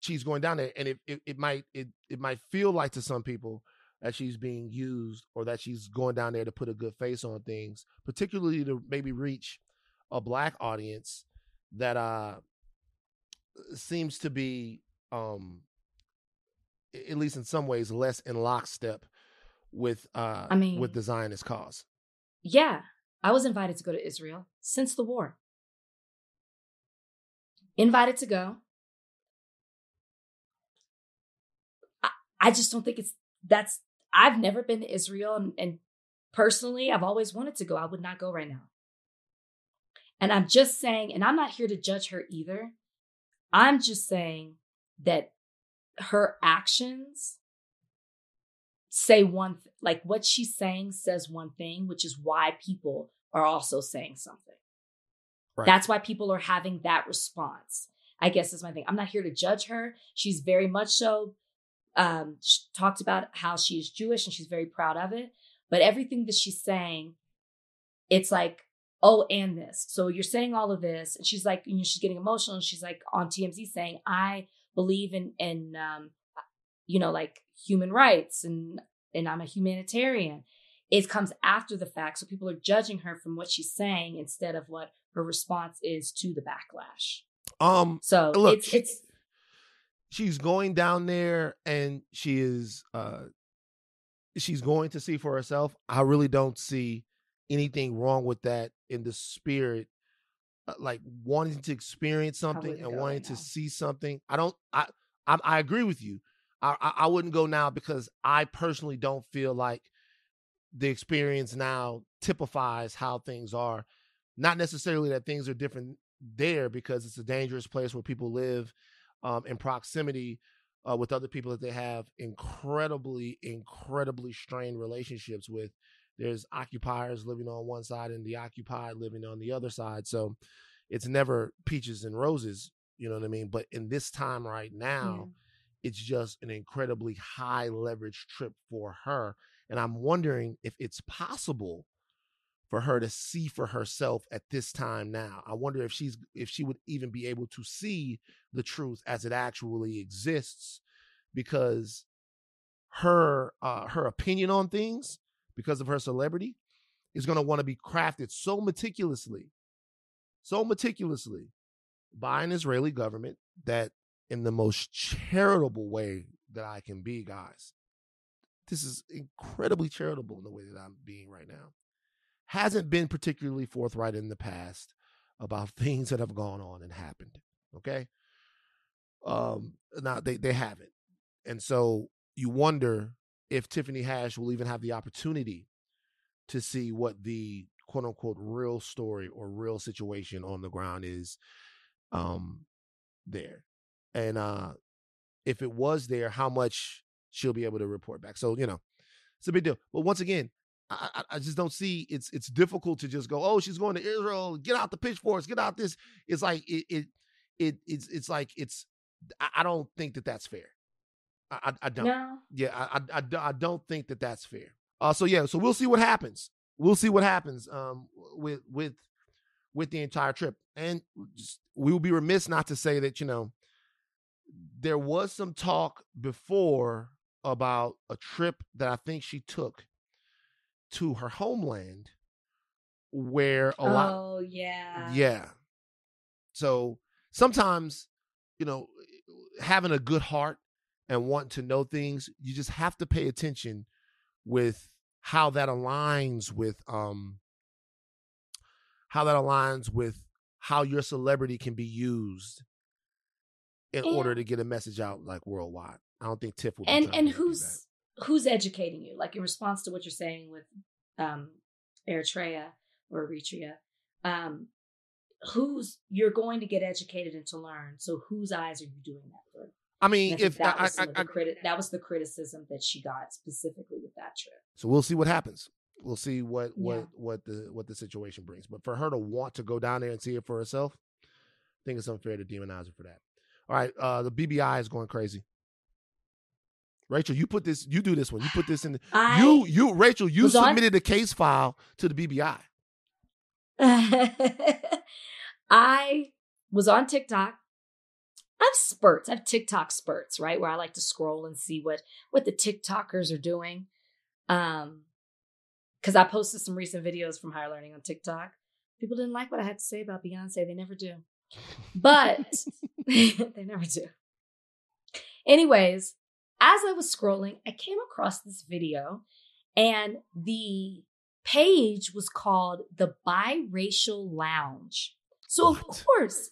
she's going down there, and it, it, it might it it might feel like to some people that she's being used or that she's going down there to put a good face on things, particularly to maybe reach a black audience that uh seems to be um at least in some ways less in lockstep with uh I mean- with the Zionist cause. Yeah, I was invited to go to Israel since the war. Invited to go. I, I just don't think it's that's. I've never been to Israel, and, and personally, I've always wanted to go. I would not go right now. And I'm just saying, and I'm not here to judge her either. I'm just saying that her actions say one th- like what she's saying says one thing which is why people are also saying something Right. that's why people are having that response i guess is my thing. I'm not here to judge her. She's very much so um talked about how she is jewish and she's very proud of it but everything that she's saying it's like oh and this. So you're saying all of this and she's like you know she's getting emotional and she's like on tmz saying i believe in in um you know like human rights and and i'm a humanitarian. It comes after the fact so people are judging her from what she's saying instead of what her response is to the backlash. Um so look, it's it's she's going down there and she is uh she's going to see for herself. I really don't see anything wrong with that in the spirit uh, like wanting to experience something and wanting to see something. I don't i i, I agree with you. I, I i wouldn't go now because i personally don't feel like the experience now typifies how things are not necessarily that things are different there because it's a dangerous place where people live um, in proximity uh, with other people that they have incredibly, incredibly strained relationships with. There's occupiers living on one side and the occupied living on the other side. So it's never peaches and roses, you know what I mean? But in this time right now, it's just an incredibly high leverage trip for her. And I'm wondering if it's possible for her to see for herself at this time now. I wonder if she's if she would even be able to see the truth as it actually exists because her uh her opinion on things because of her celebrity is going to want to be crafted so meticulously so meticulously by an Israeli government that in the most charitable way that I can be guys this is incredibly charitable in the way that I'm being right now hasn't been particularly forthright in the past about things that have gone on and happened. Okay. Um, now they, they haven't. And so you wonder if Tiffany Haddish will even have the opportunity to see what the quote unquote real story or real situation on the ground is um there. And uh if it was there, how much she'll be able to report back. So, you know, it's a big deal. But once again, I, I, just don't see it's it's difficult to just go, oh, she's going to Israel, get out the pitchforks, get out this. It's like it it, it it's it's like it's I, don't think that that's fair. I I, don't. no Yeah, I, I I don't think that that's fair. Uh, so yeah, so we'll see what happens. We'll see what happens um with with with the entire trip, and just, we will be remiss not to say that you know there was some talk before about a trip that I think she took to her homeland, where a lot oh yeah yeah. So sometimes, you know, having a good heart and wanting to know things, you just have to pay attention with how that aligns with um how that aligns with how your celebrity can be used in order to get a message out like worldwide. I don't think Tiff will be and and to do that. who's who's educating you like in response to what you're saying with um eritrea or eritrea um who's you're going to get educated and to learn so whose eyes are you doing that through I mean, I if that I, was, I, the I, criti- that was the criticism that she got specifically with that trip So we'll see what happens. We'll see what what Yeah. what the what the situation brings. But for her to want to go down there and see it for herself, I think it's unfair to demonize her for that. All right, uh the BBI is going crazy. Rachel, you put this. You do this one. You put this in. The, I- you you Rachel, you was on- submitted a case file to the BBI. I was on TikTok. I have spurts. I have TikTok spurts, right? Where I like to scroll and see what what the TikTokers are doing. Um, because I posted some recent videos from higher learning on TikTok. People didn't like what I had to say about Beyonce. They never do. But they never do. Anyways, as I was scrolling, I came across this video, and the page was called the Biracial Lounge. So, of course,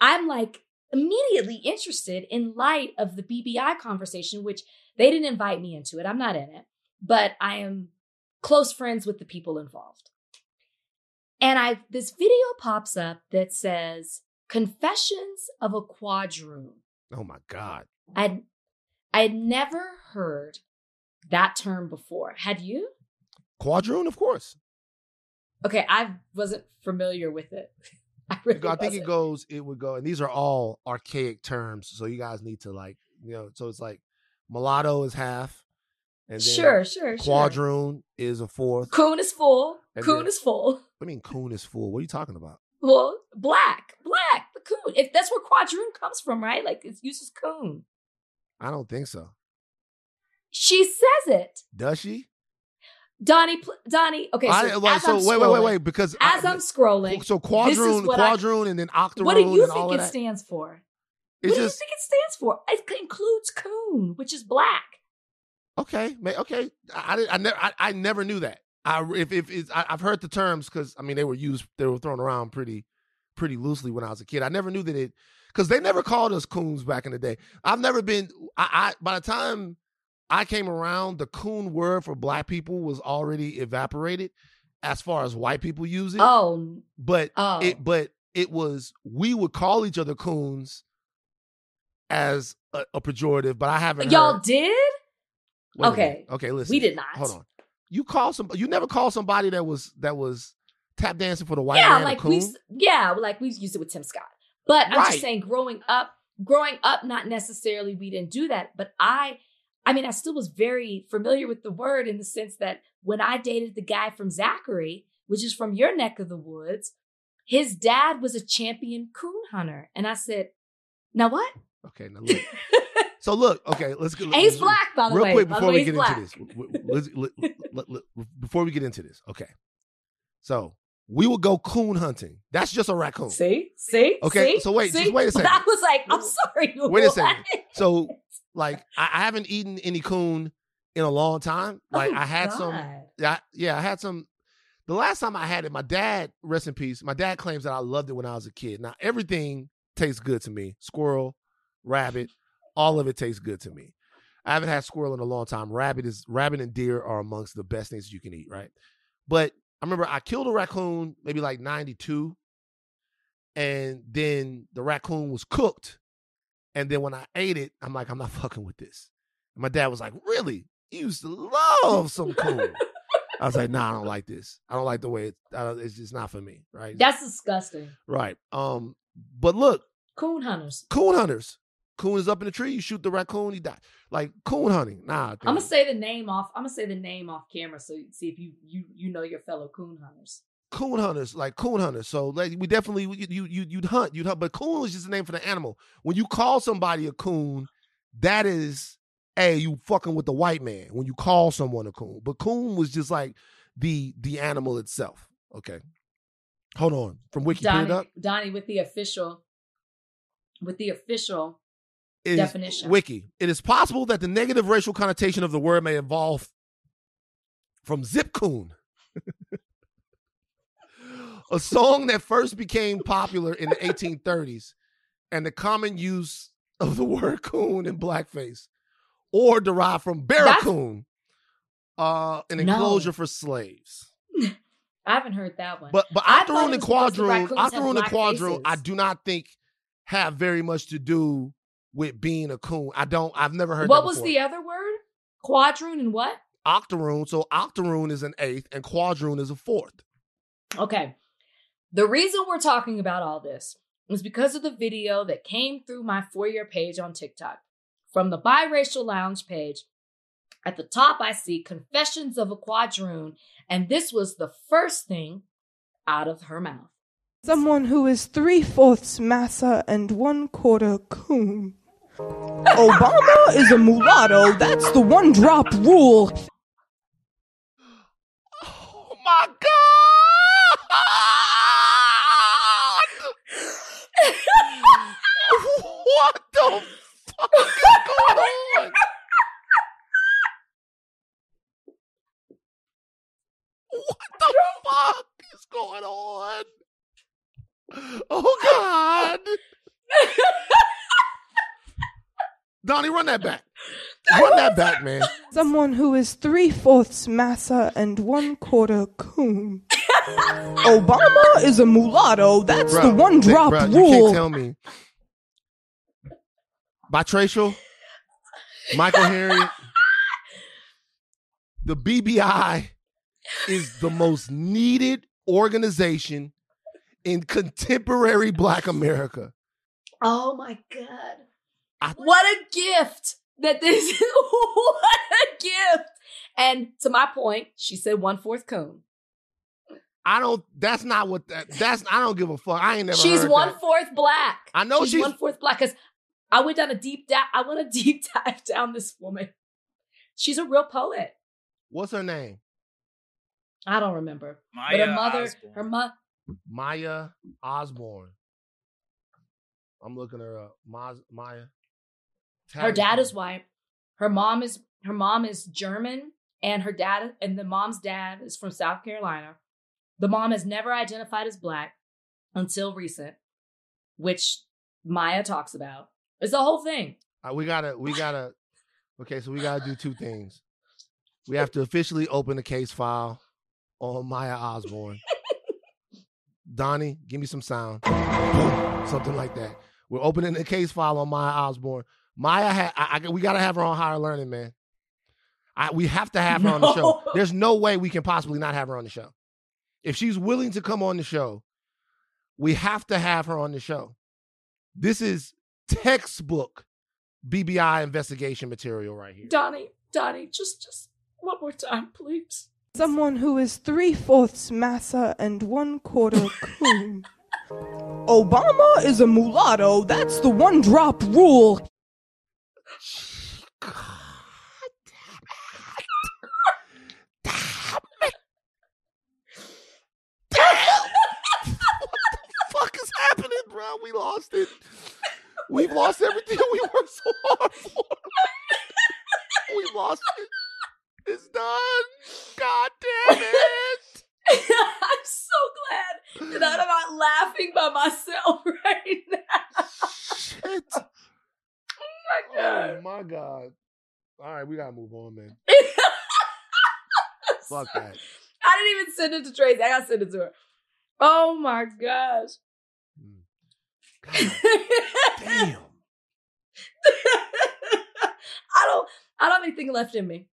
I'm like immediately interested in light of the BBI conversation, which they didn't invite me into it. I'm not in it, but I am close friends with the people involved. And I this video pops up that says Confessions of a Quadroon. Oh my God. I'd I'd never heard that term before. Had you? Quadroon, of course. Okay, I wasn't familiar with it. I, really I think it wasn't. goes, it would go, and these are all archaic terms. So you guys need to like, you know, so it's like mulatto is half. And then Sure, sure, sure. Quadroon is a fourth. Coon is full. And Coon then- is full. I mean, coon is full. What are you talking about? Well, black, black, the coon. If that's where quadroon comes from, right? Like it uses coon. I don't think so. She says it. Does she? Donnie, pl- Donnie. Okay, so, I, like, so wait, wait, wait, wait, because As I, I'm scrolling, so quadroon, I- and then octoroon, what do you think it that. stands for? It's what do you think it stands for? It includes coon, which is black. okay, okay. I, I, I never, I, I never knew that. I if if it's, I, I've heard the terms because I mean they were used, they were thrown around pretty, pretty loosely when I was a kid. I never knew that it because they never called us coons back in the day. I've never been. I, I by the time I came around, the coon word for black people was already evaporated as far as white people use it. Oh, but oh. it but it was we would call each other coons as a, a pejorative, but I haven't. y'all heard- did? Wait okay. okay, listen. We did not. Hold on. You call some. You never call somebody that was that was tap dancing for the white yeah, man like we, yeah, like we used it with Tim Scott. But I'm Right. just saying, growing up, growing up, not necessarily we didn't do that, but I, I mean, I still was very familiar with the word in the sense that when I dated the guy from Zachary, which is from your neck of the woods, his dad was a champion coon hunter, and I said, "Now what?" Okay, now look. so look. Okay, let's go. He's black, by the real way. quick before way, we get black. into this. let's- let- let- let- before we get into this, okay. So we will go coon hunting. That's just a raccoon. See, see, Okay, see? so wait, just wait a second. I was like, "I'm sorry." Wait a second. So like I, I haven't eaten any coon in a long time. Oh like Oh, I had some God. yeah, yeah, I had some the last time I had it, my dad, rest in peace, my dad claims that I loved it when I was a kid. Now everything tastes good to me. Squirrel, rabbit, all of it tastes good to me. I haven't had squirrel in a long time. Rabbit is rabbit and deer are amongst the best things you can eat, right? But I remember I killed a raccoon maybe like 92 and then the raccoon was cooked and then when I ate it, I'm like, I'm not fucking with this. And my dad was like, Really? You used to love some coon. I was like, Nah, I don't like this. I don't like the way it, it's just not for me. Right. That's disgusting. right. Um, but look, Coon hunters. coon hunters. Coon is up in the tree. You shoot the raccoon, he die. Like coon hunting. Nah. I'm gonna say the name off. I'm gonna say the name off camera so you see if you you you know your fellow coon hunters. coon hunters, like coon hunters. So like we definitely you you you- you'd hunt, you'd hunt, but coon is just a name for the animal. When you call somebody a coon, that is hey, you fucking with the white man when you call someone a coon. But coon was just like the the animal itself. Okay. Hold on. From Wiki, put it Donnie. Donnie with the official, with the official. Is- definition. Wiki. It is possible that the negative racial connotation of the word may evolve from zip coon. a song that first became popular in the 1830s and the common use of the word coon in blackface or derived from barracoon, uh, an No. enclosure for slaves. I haven't heard that one. But but octoroon and the quadroon, raccoons have octoroon and black quadroon, I do not think have very much to do with being a coon. I don't. I've never heard. what that was before. the other word? Quadroon and what? octoroon? So octoroon is an eighth, and quadroon is a fourth. Okay. The reason we're talking about all this is because of the video that came through my for your page on TikTok from the biracial lounge page. At the top, I see confessions of a quadroon, and this was the first thing out of her mouth. Someone who is three fourths massa and one quarter coon. Obama is a mulatto. That's the one drop rule. Oh my God! what the fuck is going on? What the fuck is going on? Oh God! Donnie, run that back. Run that back, man. Someone who is three fourths massa and one quarter coon. Obama is a mulatto. That's Bruh, the one drop bruh, You rule. can't tell me. Bitracial, Michael Harriot, the BBI is the most needed organization in contemporary Black America. Oh my god. I- what a gift that this is. what a gift. And to my point, she said one fourth cone. I don't. That's not what that. That's. I don't give a fuck. I ain't never. She's heard one that. fourth black. I know she's, she's- one fourth black because I went down a deep dive. I went a deep dive down this woman. She's a real poet. What's her name? I don't remember. but her mother, Osborne. her mother. Maya Osborne. I'm looking her up. Maya. Her dad is white her mom is her mom is german and her dad and the mom's dad is from south carolina the mom has never identified as black until recent which maya talks about it's the whole thing Uh, we gotta. We gotta. Okay, so we gotta do two things. We have to officially open the case file on Maya Osborne. Donnie, give me some sound. Something like that. We're opening the case file on Maya Osborne. Maya, ha- I, I, we gotta have her on higher learning, man. I, we have to have her on the show. There's no way we can possibly not have her on the show. If she's willing to come on the show, we have to have her on the show. This is textbook BBI investigation material right here. donnie donnie just just one more time please Someone who is three fourths massa and one quarter coon. Obama is a mulatto. That's the one drop rule. fuck is bro? We lost it. We've lost everything we worked so hard for. we lost it. It's done. God damn it. i'm so glad that i'm not laughing by myself right now Shit. oh my oh god Oh my god. All right, we gotta move on, man. Fuck that. I didn't even send it to Tracy. I gotta send it to her. Oh my gosh. Damn. I don't I don't have anything left in me.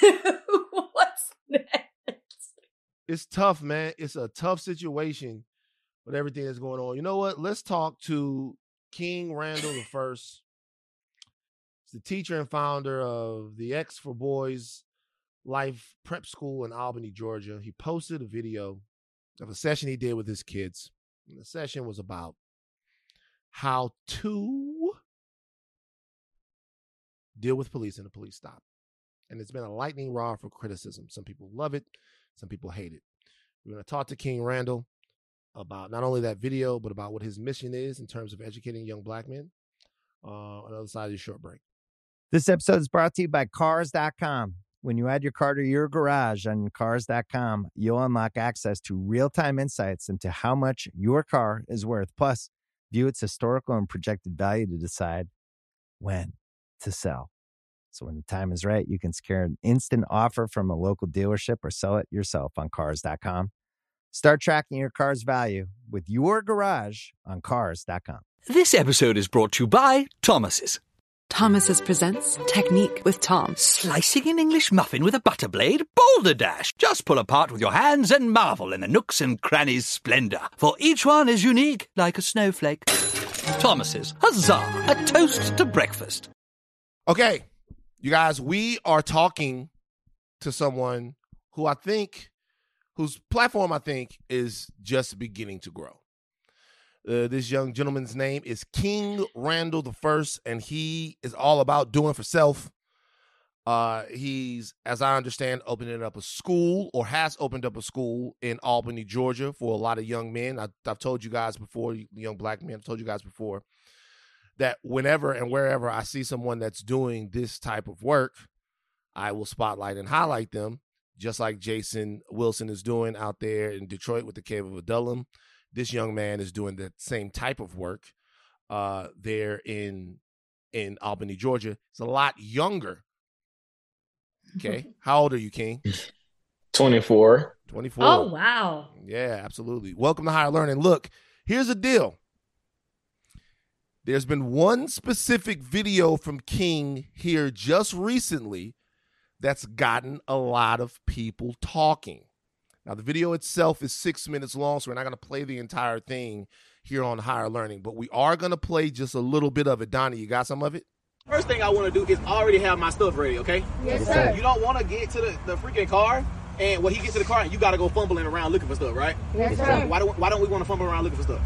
What's next? It's tough, man. It's a tough situation with everything that's going on. You know what? Let's talk to King Randall the First. He's the teacher and founder of the X for Boys Life Prep School in Albany, Georgia. He posted a video of a session he did with his kids. And the session was about how to deal with police in a police stop. And it's been a lightning rod for criticism. Some people love it, some people hate it. We're going to talk to King Randall about not only that video, but about what his mission is in terms of educating young black men uh, on the other side of the short break. This episode is brought to you by Cars.com. When you add your car to your garage on Cars.com, you'll unlock access to real time insights into how much your car is worth. Plus, view its historical and projected value to decide when to sell. So, when the time is right, you can secure an instant offer from a local dealership or sell it yourself on Cars.com. Start tracking your car's value with your garage on Cars.com. This episode is brought to you by Thomas's. Thomas's presents Technique with Tom. Slicing an English muffin with a butter blade? Boulder Dash! Just pull apart with your hands and marvel in the nooks and crannies' splendor, for each one is unique like a snowflake. Thomas's, huzzah! A toast to breakfast. Okay, you guys, we are talking to someone who I think, whose platform I think is just beginning to grow. Uh, this young gentleman's name is King Randall the First, and he is all about doing for self. Uh, he's, as I understand, opening up a school or has opened up a school in Albany, Georgia, for a lot of young men. I, I've told you guys before, young black men. I've told you guys before that whenever and wherever I see someone that's doing this type of work, I will spotlight and highlight them, just like Jason Wilson is doing out there in Detroit with the Cave of Adullam. This young man is doing the same type of work uh, there in in Albany, Georgia. It's a lot younger. Okay, how old are you, King? Twenty four. Twenty four. Oh wow. Yeah, absolutely. Welcome to Higher Learning. Look, here's the deal. There's been one specific video from King here just recently that's gotten a lot of people talking. Now, the video itself is six minutes long, so we're not going to play the entire thing here on Higher Learning, but we are going to play just a little bit of it. Donnie, you got some of it? First thing I want to do is already have my stuff ready, okay? Yes, sir. You don't want to get to the, the freaking car, and when he gets to the car, you got to go fumbling around looking for stuff, right? Yes, sir. Why don't, why don't we want to fumble around looking for stuff?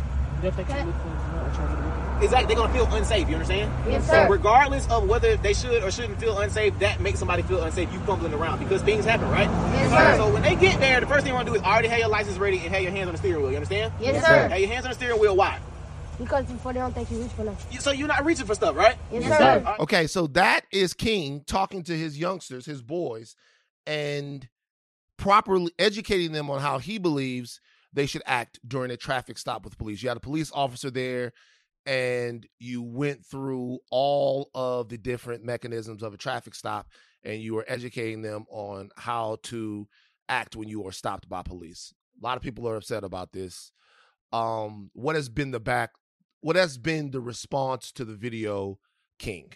Exactly, they're gonna feel unsafe. You understand? Yes, sir. So regardless of whether they should or shouldn't feel unsafe, that makes somebody feel unsafe. You fumbling around because things happen, right? Yes, sir. So when they get there, the first thing you want to do is already have your license ready and have your hands on the steering wheel. You understand? Yes, Yes, sir. sir. Have your hands on the steering wheel. Why? Because before they don't think you reach for them. So you're not reaching for stuff, right? Yes, sir. Uh, okay, so that is King talking to his youngsters, his boys, and properly educating them on how he believes they should act during a traffic stop with police. You had a police officer there and you went through all of the different mechanisms of a traffic stop and you were educating them on how to act when you are stopped by police. A lot of people are upset about this. Um, what has been the back what has been the response to the video King?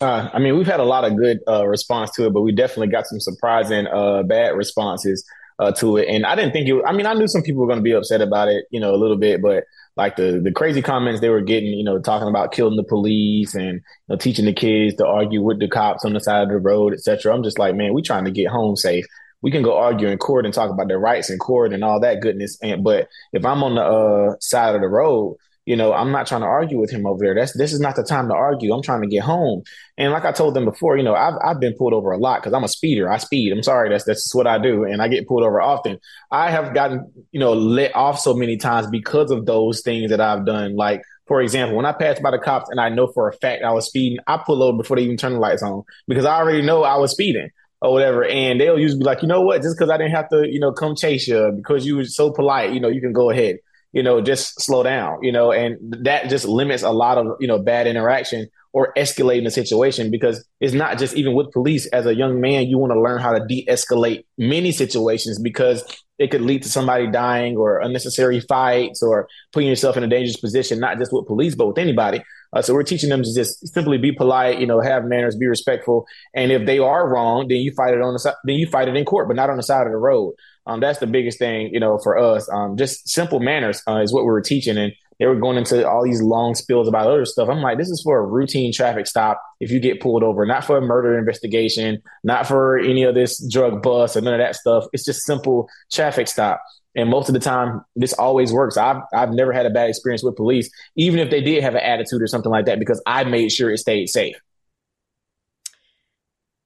Uh, I mean, we've had a lot of good uh, response to it, but we definitely got some surprising uh, bad responses uh, to it. And I didn't think it. I mean, I knew some people were going to be upset about it, you know, a little bit, but like the the crazy comments they were getting, you know, talking about killing the police and you know, teaching the kids to argue with the cops on the side of the road, etc. I'm just like, man, we trying to get home safe. We can go argue in court and talk about their rights in court and all that goodness. And but if I'm on the uh, side of the road you know, I'm not trying to argue with him over there. That's this is not the time to argue. I'm trying to get home. And like I told them before, you know, I've I've been pulled over a lot because I'm a speeder. I speed. I'm sorry, that's that's what I do, and I get pulled over often. I have gotten you know let off so many times because of those things that I've done. Like for example, when I pass by the cops and I know for a fact I was speeding, I pull over before they even turn the lights on because I already know I was speeding or whatever. And they'll usually be like, you know what, just because I didn't have to, you know, come chase you because you were so polite, you know, you can go ahead you know, just slow down, you know, and that just limits a lot of, you know, bad interaction or escalating the situation because it's not just even with police. As a young man, you want to learn how to de escalate many situations because it could lead to somebody dying or unnecessary fights or putting yourself in a dangerous position, not just with police, but with anybody. Uh, so we're teaching them to just simply be polite, you know, have manners, be respectful, and if they are wrong, then you fight it on the side, then you fight it in court, but not on the side of the road. Um, that's the biggest thing, you know, for us. Um, just simple manners uh, is what we were teaching, and they were going into all these long spills about other stuff. I'm like, this is for a routine traffic stop. If you get pulled over, not for a murder investigation, not for any of this drug bust or none of that stuff. It's just simple traffic stop. And most of the time, this always works. I've I've never had a bad experience with police, even if they did have an attitude or something like that, because I made sure it stayed safe.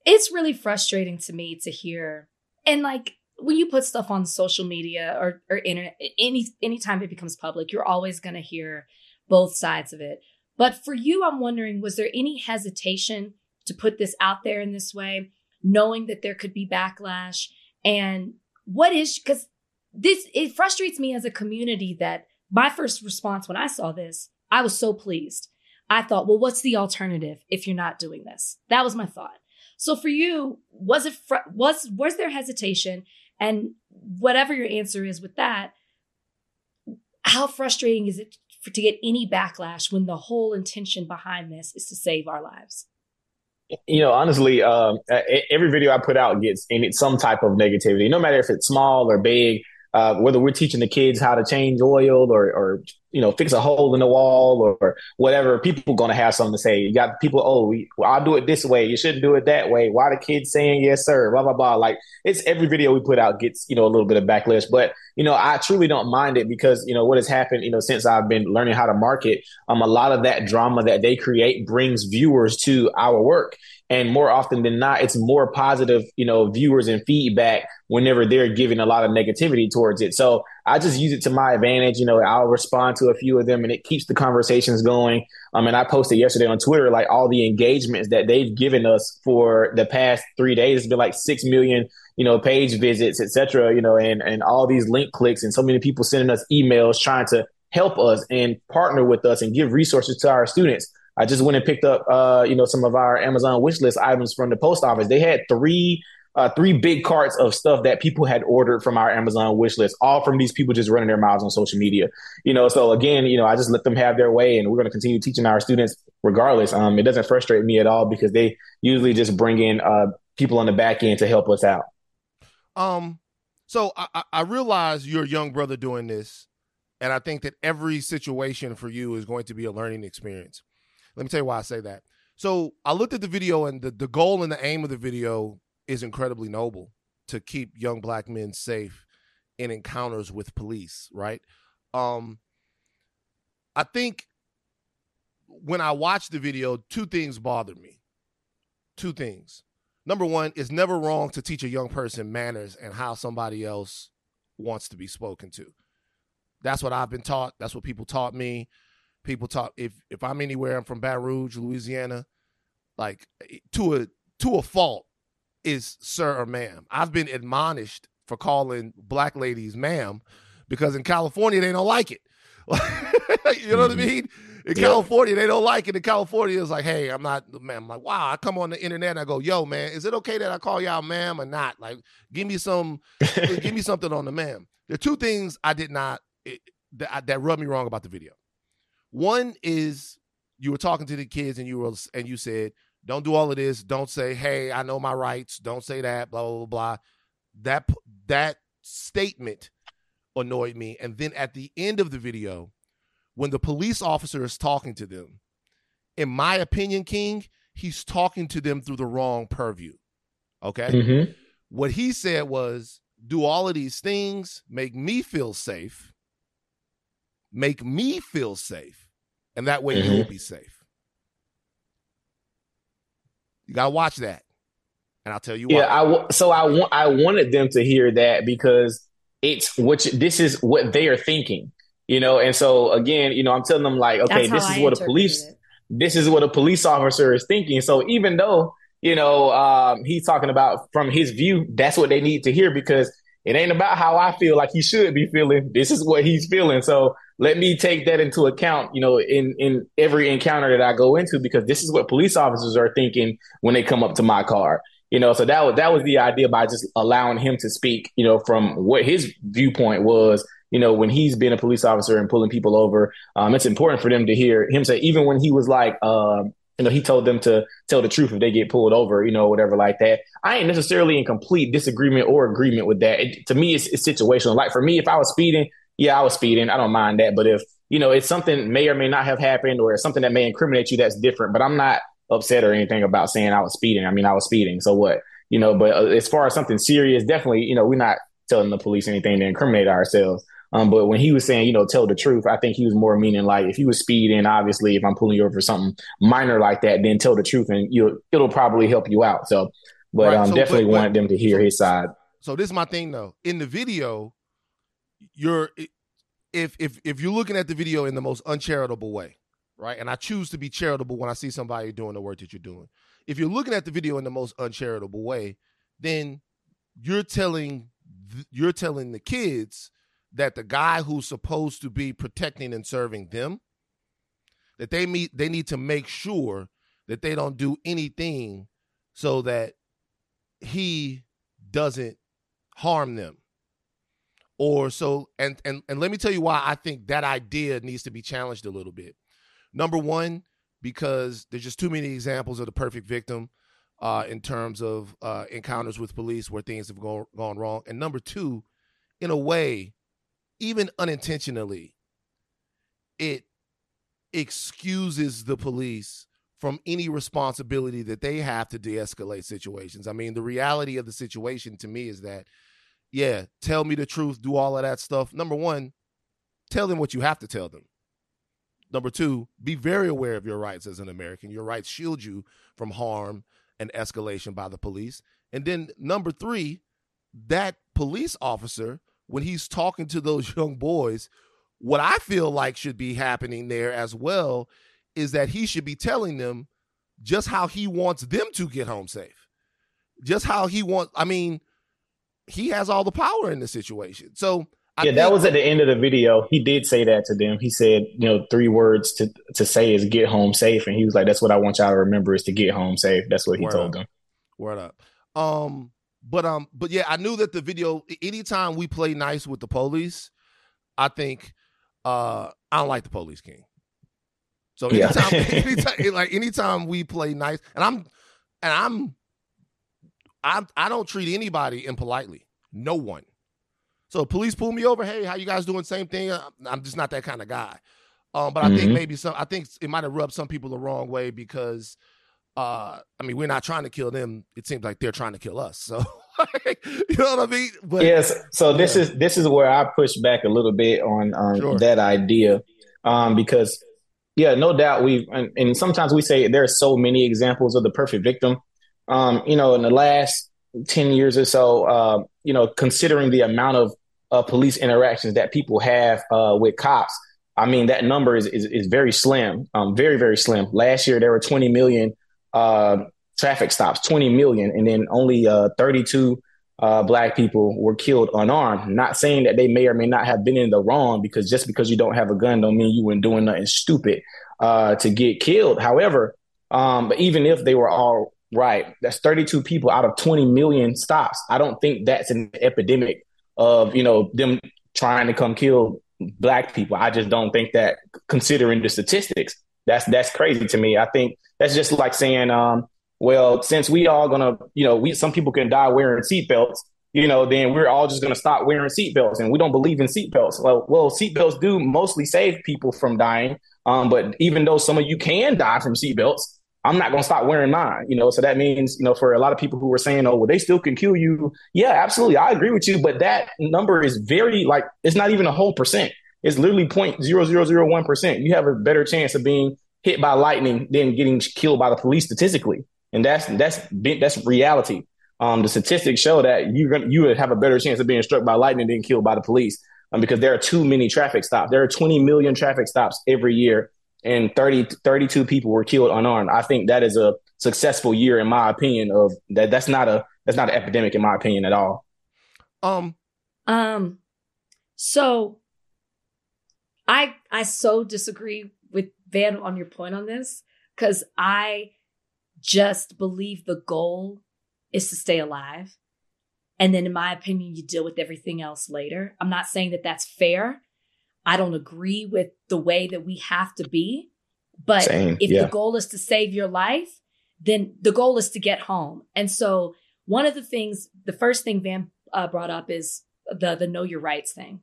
It's really frustrating to me to hear, and like when you put stuff on social media or, or internet, any anytime it becomes public, you're always going to hear both sides of it. But for you, I'm wondering, was there any hesitation to put this out there in this way, knowing that there could be backlash? And what is because this it frustrates me as a community that my first response when I saw this, I was so pleased. I thought, well, what's the alternative if you're not doing this? That was my thought. So for you, was it fr- was was there hesitation? And whatever your answer is with that, how frustrating is it for, to get any backlash when the whole intention behind this is to save our lives? You know, honestly, um, every video I put out gets in it some type of negativity, no matter if it's small or big. Uh, whether we're teaching the kids how to change oil or, or you know, fix a hole in the wall or whatever, people going to have something to say. You got people, oh, we, well, I'll do it this way. You shouldn't do it that way. Why the kids saying yes, sir? Blah blah blah. Like it's every video we put out gets you know a little bit of backlash, but you know I truly don't mind it because you know what has happened. You know since I've been learning how to market, um, a lot of that drama that they create brings viewers to our work and more often than not it's more positive you know viewers and feedback whenever they're giving a lot of negativity towards it. So i just use it to my advantage. You know i'll respond to a few of them and it keeps the conversations going. Um and i posted yesterday on twitter like all the engagements that they've given us for the past three days. It's been like six million you know page visits etc you know and and all these link clicks and so many people sending us emails trying to help us and partner with us and give resources to our students I just went and picked up, uh, you know, some of our Amazon wish list items from the post office. They had three, uh, three big carts of stuff that people had ordered from our Amazon wish list, all from these people just running their mouths on social media. You know, so again, you know, I just let them have their way, and we're going to continue teaching our students regardless. Um, it doesn't frustrate me at all because they usually just bring in uh, people on the back end to help us out. Um, so I, I realize you're young brother doing this, and I think that every situation for you is going to be a learning experience. Let me tell you why I say that. So I looked at the video, and the, the goal and the aim of the video is incredibly noble to keep young black men safe in encounters with police, right? Um, I think when I watched the video, two things bothered me. Two things. Number one, it's never wrong to teach a young person manners and how somebody else wants to be spoken to. That's what I've been taught. That's what people taught me people talk if if I'm anywhere, I'm from Baton Rouge, Louisiana, like to a to a fault is sir or ma'am. I've been admonished for calling black ladies ma'am because in California they don't like it. you know what I mm-hmm. mean? In yeah. California, they don't like it. In California, it's like, hey, I'm not, man. I'm like, wow. I come on the internet and I go, yo, man, is it okay that I call y'all ma'am or not? Like, give me some, give me something on the ma'am. There are two things I did not it, that, that rubbed me wrong about the video. One is you were talking to the kids and you were and you said, "Don't do all of this. Don't say, hey, I know my rights. Don't say that. Blah blah blah." blah. That that statement annoyed me. And then at the end of the video, when the police officer is talking to them, in my opinion, King, he's talking to them through the wrong purview. Okay. Mm-hmm. What he said was, do all of these things, make me feel safe, make me feel safe, and that way mm-hmm. you'll be safe. You gotta watch that, and I'll tell you yeah, why. Yeah, I so I want I wanted them to hear that because it's what this is what they are thinking, you know. And so again, you know, I'm telling them like, okay, this is I what a police, it. this is what a police officer is thinking. So even though you know um, he's talking about from his view, that's what they need to hear because it ain't about how I feel like he should be feeling. This is what he's feeling. So let me take that into account, you know, in in every encounter that I go into because this is what police officers are thinking when they come up to my car. You know, so that was that was the idea by just allowing him to speak, you know, from what his viewpoint was. You know, when he's been a police officer and pulling people over, um, it's important for them to hear him say. Even when he was like, uh, you know, he told them to tell the truth if they get pulled over, you know, whatever like that. I ain't necessarily in complete disagreement or agreement with that. It, to me, it's, it's situational. Like for me, if I was speeding, yeah, I was speeding. I don't mind that. But if, you know, it's something may or may not have happened or something that may incriminate you that's different, but I'm not upset or anything about saying I was speeding. I mean, I was speeding. So what? You know, but uh, as far as something serious, definitely, you know, we're not telling the police anything to incriminate ourselves. Um, but when he was saying, you know, tell the truth, I think he was more meaning like if you was speeding, obviously, if I'm pulling you over for something minor like that, then tell the truth and you it'll probably help you out. So, but right. um, so, definitely but, wanted them to hear so, his side. So this is my thing though. In the video, you're if if if you're looking at the video in the most uncharitable way, right? And I choose to be charitable when I see somebody doing the work that you're doing. If you're looking at the video in the most uncharitable way, then you're telling you're telling the kids that the guy who's supposed to be protecting and serving them that they meet they need to make sure that they don't do anything so that he doesn't harm them or so and and and let me tell you why I think that idea needs to be challenged a little bit. Number one, because there's just too many examples of the perfect victim uh, in terms of uh, encounters with police where things have gone gone wrong. And number two, in a way, even unintentionally, it excuses the police from any responsibility that they have to de-escalate situations. I mean, the reality of the situation to me is that yeah, tell me the truth, do all of that stuff. Number 1, tell them what you have to tell them. Number 2, be very aware of your rights as an American. Your rights shield you from harm and escalation by the police. And then number 3, that police officer when he's talking to those young boys, what I feel like should be happening there as well is that he should be telling them just how he wants them to get home safe. Just how he wants, I mean, he has all the power in the situation. So, I yeah, that was at the end of the video. He did say that to them. He said, you know, three words to to say is "get home safe," and he was like, "That's what I want y'all to remember is to get home safe." That's what he Word told up. them. Word up. Um, but um, but yeah, I knew that the video. Anytime we play nice with the police, I think uh I don't like the police king. So Yeah. anytime, anytime like anytime we play nice, and I'm and I'm I I don't treat anybody impolitely. No one. So police pull me over. Hey, how you guys doing? Same thing. I'm- just not that kind of guy. Um, but I think Mhm. maybe some. I think it might have rubbed some people the wrong way because, uh, I mean, we're not trying to kill them. It seems like they're trying to kill us. So, you know what I mean? But yes. So this yeah. is this is where I push back a little bit on on Sure. that idea, um, because yeah, no doubt we've and, and sometimes we say there are so many examples of the perfect victim. Um, you know, in the last ten years or so, uh, you know, considering the amount of uh, police interactions that people have uh, with cops, I mean that number is is, is very slim, um, very very slim. Last year there were 20 million uh, traffic stops, 20 million, and then only uh, 32 uh, black people were killed unarmed. Not saying that they may or may not have been in the wrong, because just because you don't have a gun don't mean you weren't doing nothing stupid uh, to get killed. However, um, but even if they were all right, that's 32 people out of 20 million stops. I don't think that's an epidemic of you know them trying to come kill black people. I just don't think that considering the statistics, that's that's crazy to me. I think that's just like saying, um, well, since we all gonna, you know, we some people can die wearing seatbelts, you know, then we're all just gonna stop wearing seatbelts, and we don't believe in seatbelts. Well, well, seatbelts do mostly save people from dying, um, but even though some of you can die from seatbelts, I'm not gonna stop wearing mine, you know. So that means, you know, for a lot of people who were saying, oh, well, they still can kill you. Yeah, absolutely, I agree with you, but that number is very like it's not even a whole percent. It's literally point zero zero zero one percent. You have a better chance of being hit by lightning than getting killed by the police statistically, and that's that's that's reality. Um, the statistics show that you're gonna you would have a better chance of being struck by lightning than killed by the police, um, because there are too many traffic stops. There are 20 million traffic stops every year, and 30 32 people were killed unarmed. I think that is a successful year, in my opinion. Of that, that's not a that's not an epidemic, in my opinion, at all. um, Um, so I I so disagree with Van on your point on this because I just believe the goal is to stay alive, and then in my opinion, you deal with everything else later. I'm not saying that that's fair. I don't agree with the way that we have to be, but Same, if yeah. the goal is to save your life, then the goal is to get home. And so one of the things, the first thing Van uh, brought up is the the know your rights thing.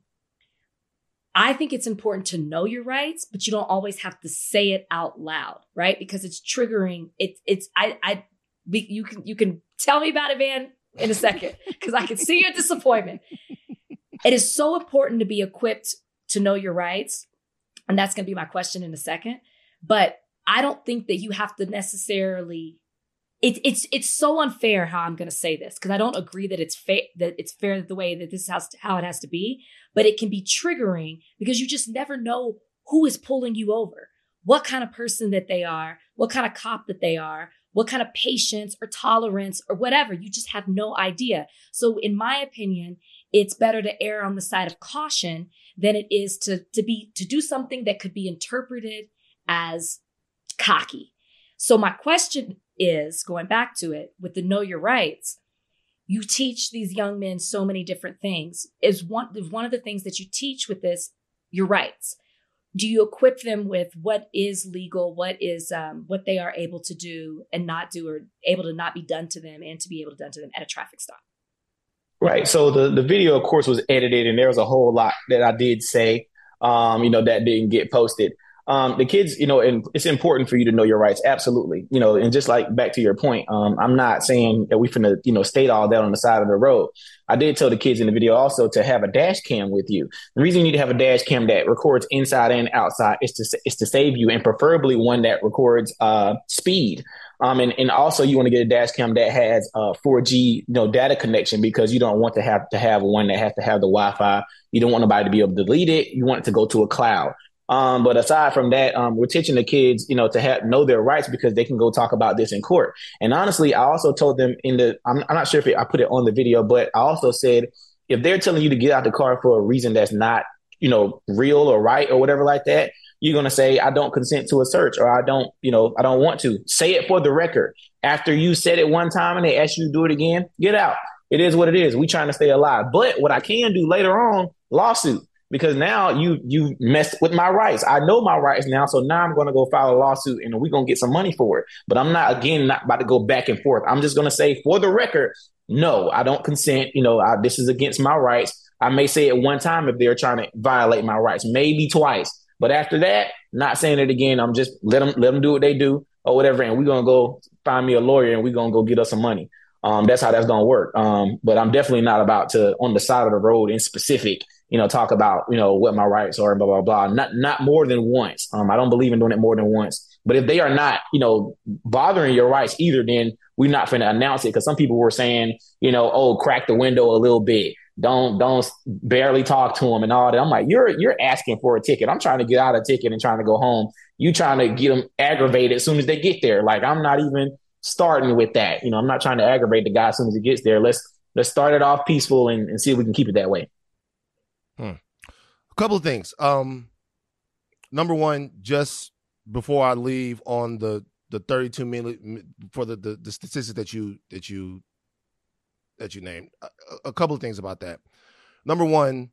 I think it's important to know your rights, but you don't always have to say it out loud, right? Because it's triggering. It's it's I I we, you can you can tell me about it, man, in a second, because I can see your disappointment. It is so important to be equipped to know your rights, and that's going to be my question in a second. But I don't think that you have to necessarily it, it's it's so unfair how I'm going to say this because I don't agree that it's fair that it's fair the way that this has to, how it has to be, but it can be triggering because you just never know who is pulling you over, what kind of person that they are, what kind of cop that they are, what kind of patience or tolerance or whatever. You just have no idea. So, in my opinion, it's better to err on the side of caution than it is to to be to do something that could be interpreted as cocky. So my question is going back to it with the know your rights. You teach these young men so many different things. Is one one of the things that you teach with this your rights? Do you equip them with what is legal, what is um, what they are able to do and not do, or able to not be done to them, and to be able to done to them at a traffic stop? Right. So the, the video, of course, was edited, and there was a whole lot that I did say, um, you know, that didn't get posted. Um, the kids, you know, and it's important for you to know your rights. Absolutely. You know, and just like back to your point, um, I'm not saying that we finna, you know, state all that on the side of the road. I did tell the kids in the video also to have a dash cam with you. The reason you need to have a dash cam that records inside and outside is to, is to save you and preferably one that records, uh, speed. Um, and, and also you want to get a dash cam that has a 4G, you know, data connection because you don't want to have to have one that has to have the Wi-Fi. You don't want nobody to be able to delete it. You want it to go to a cloud. Um, but aside from that, um, we're teaching the kids, you know, to have know their rights because they can go talk about this in court. And honestly, I also told them in the, I'm, I'm not sure if it, I put it on the video, but I also said if they're telling you to get out the car for a reason that's not, you know, real or right or whatever like that, you're going to say, I don't consent to a search or I don't, you know, I don't want to. Say it for the record. After you said it one time and they ask you to do it again, get out. It is what it is. We trying to stay alive. But what I can do later on, lawsuit because now you you messed with my rights. I know my rights now, so now I'm going to go file a lawsuit and we're going to get some money for it. But I'm not again not about to go back and forth. I'm just going to say for the record, no, I don't consent. You know, I, this is against my rights. I may say it one time if they're trying to violate my rights, maybe twice. But after that, not saying it again. I'm just let them let them do what they do or whatever, and we're gonna go find me a lawyer and we're gonna go get us some money. Um, that's how that's gonna work. Um, but I'm definitely not about to on the side of the road in specific you know, talk about, you know, what my rights are, blah, blah, blah. Not not more than once. Um, I don't believe in doing it more than once. But if they are not, you know, bothering your rights either, then we're not going to announce it. Cause some people were saying, you know, oh, crack the window a little bit. Don't don't barely talk to them and all that. I'm like, you're you're asking for a ticket. I'm trying to get out a ticket and trying to go home. You trying to get them aggravated as soon as they get there. Like I'm not even starting with that. You know, I'm not trying to aggravate the guy as soon as he gets there. Let's let's start it off peaceful and, and see if we can keep it that way. A couple of things. Um, number one, just before I leave on the the 32 million for the, the the statistics that you that you that you named, a, a couple of things about that. Number one,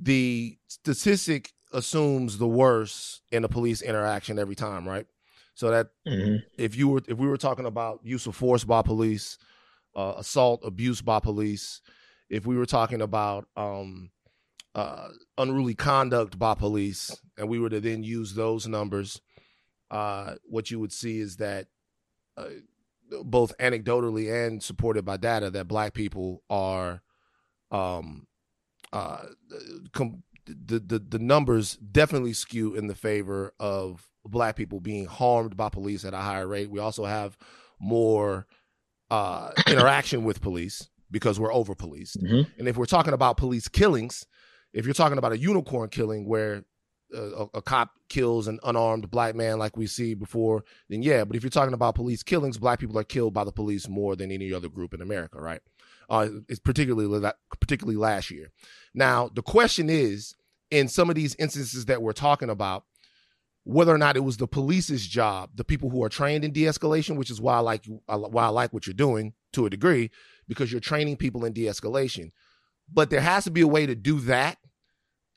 the statistic assumes the worst in a police interaction every time, right? So that mm-hmm. if you were if we were talking about use of force by police, uh, assault, abuse by police, if we were talking about um, uh, unruly conduct by police, and we were to then use those numbers, uh, what you would see is that uh, both anecdotally and supported by data, that black people are, um, uh, com- the, the the numbers definitely skew in the favor of black people being harmed by police at a higher rate. We also have more uh, interaction with police because we're over policed. Mm-hmm. And if we're talking about police killings, if you're talking about a unicorn killing where a, a, cop kills an unarmed black man like we see before, then yeah. But if you're talking about police killings, black people are killed by the police more than any other group in America, right? Uh, it's particularly particularly last year. Now the question is, in some of these instances that we're talking about, whether or not it was the police's job, the people who are trained in de-escalation, which is why I like why I like what you're doing to a degree, because you're training people in de-escalation. But there has to be a way to do that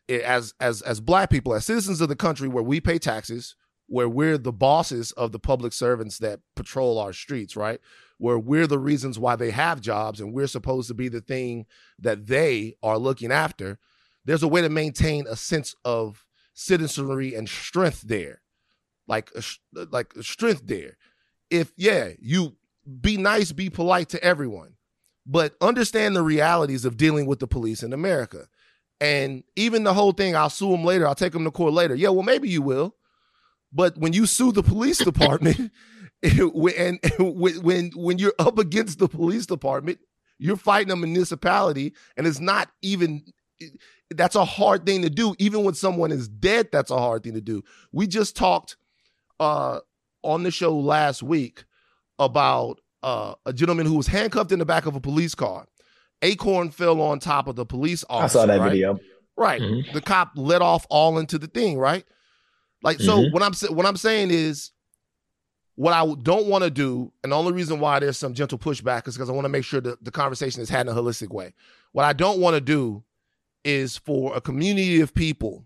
as as as black people, as citizens of the country where we pay taxes, where we're the bosses of the public servants that patrol our streets, right? Where we're the reasons why they have jobs and we're supposed to be the thing that they are looking after. There's a way to maintain a sense of citizenry and strength there. Like like strength there. If yeah, you be nice, be polite to everyone, but understand the realities of dealing with the police in America and even the whole thing, I'll sue them later. I'll take them to court later. Yeah, well, maybe you will. But when you sue the police department, and, when when you're up against the police department, you're fighting a municipality, and it's not even. That's a hard thing to do. Even when someone is dead, that's a hard thing to do. We just talked uh, on the show last week about uh, a gentleman who was handcuffed in the back of a police car Acorn fell on top of the police officer. I saw that right? video. Right. Mm-hmm. The cop let off all into the thing, right? Like so mm-hmm. what I'm what I'm saying is what I don't want to do, and the only reason why there's some gentle pushback is because I want to make sure that the conversation is had in a holistic way. What I don't want to do is for a community of people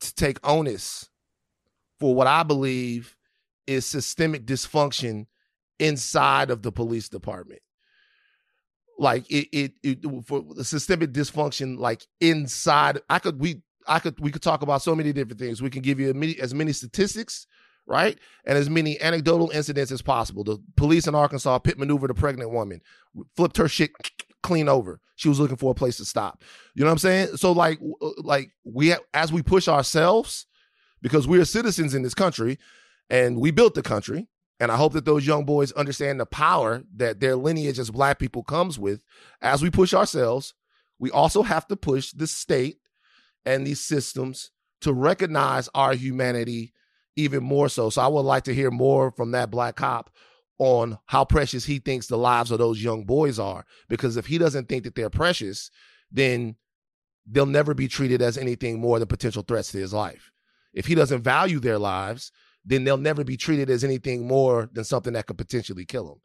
to take onus for what I believe is systemic dysfunction inside of the police department. Like it, it, it for the systemic dysfunction like inside i could we i could we could talk about so many different things. We can give you as many statistics right? And as many anecdotal incidents as possible. The police in arkansas pit maneuvered a pregnant woman flipped her shit clean over. She was looking for a place to stop. You know what i'm saying? So like uh, like we as we push ourselves because we are citizens in this country and we built the country and I hope that those young boys understand the power that their lineage as black people comes with. As we push ourselves, we also have to push the state and these systems to recognize our humanity even more so. So I would like to hear more from that black cop on how precious he thinks the lives of those young boys are. Because if he doesn't think that they're precious, then they'll never be treated as anything more than potential threats to his life. If he doesn't value their lives, then they'll never be treated as anything more than something that could potentially kill them.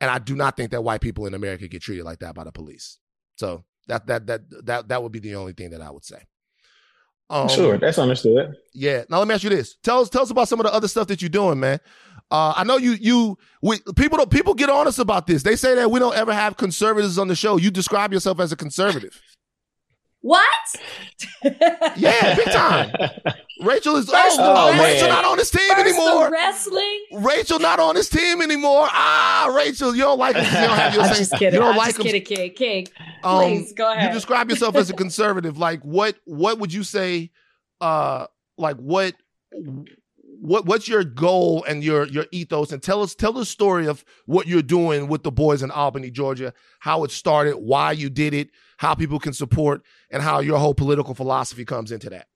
And I do not think that white people in America get treated like that by the police. So that that that that that would be the only thing that I would say. Um, sure, that's understood. Yeah. Now let me ask you this: tell us tell us about some of the other stuff that you're doing, man. Uh, I know you you we people don't people get honest about this. They say that we don't ever have conservatives on the show. You describe yourself as a conservative. What? yeah, big time. Rachel is oh, oh Rachel not on this team First anymore. wrestling. Rachel not on this team anymore. Ah, Rachel, you don't like him. You don't have your I'm same. just kidding. You don't I'm like just him. kidding, King. King, Um, please go ahead. You describe yourself as a conservative. Like what? What would you say? Uh, like what? What? What's your goal and your your ethos? And tell us tell the story of what you're doing with the boys in Albany, Georgia. How it started, why you did it, how people can support, and how your whole political philosophy comes into that.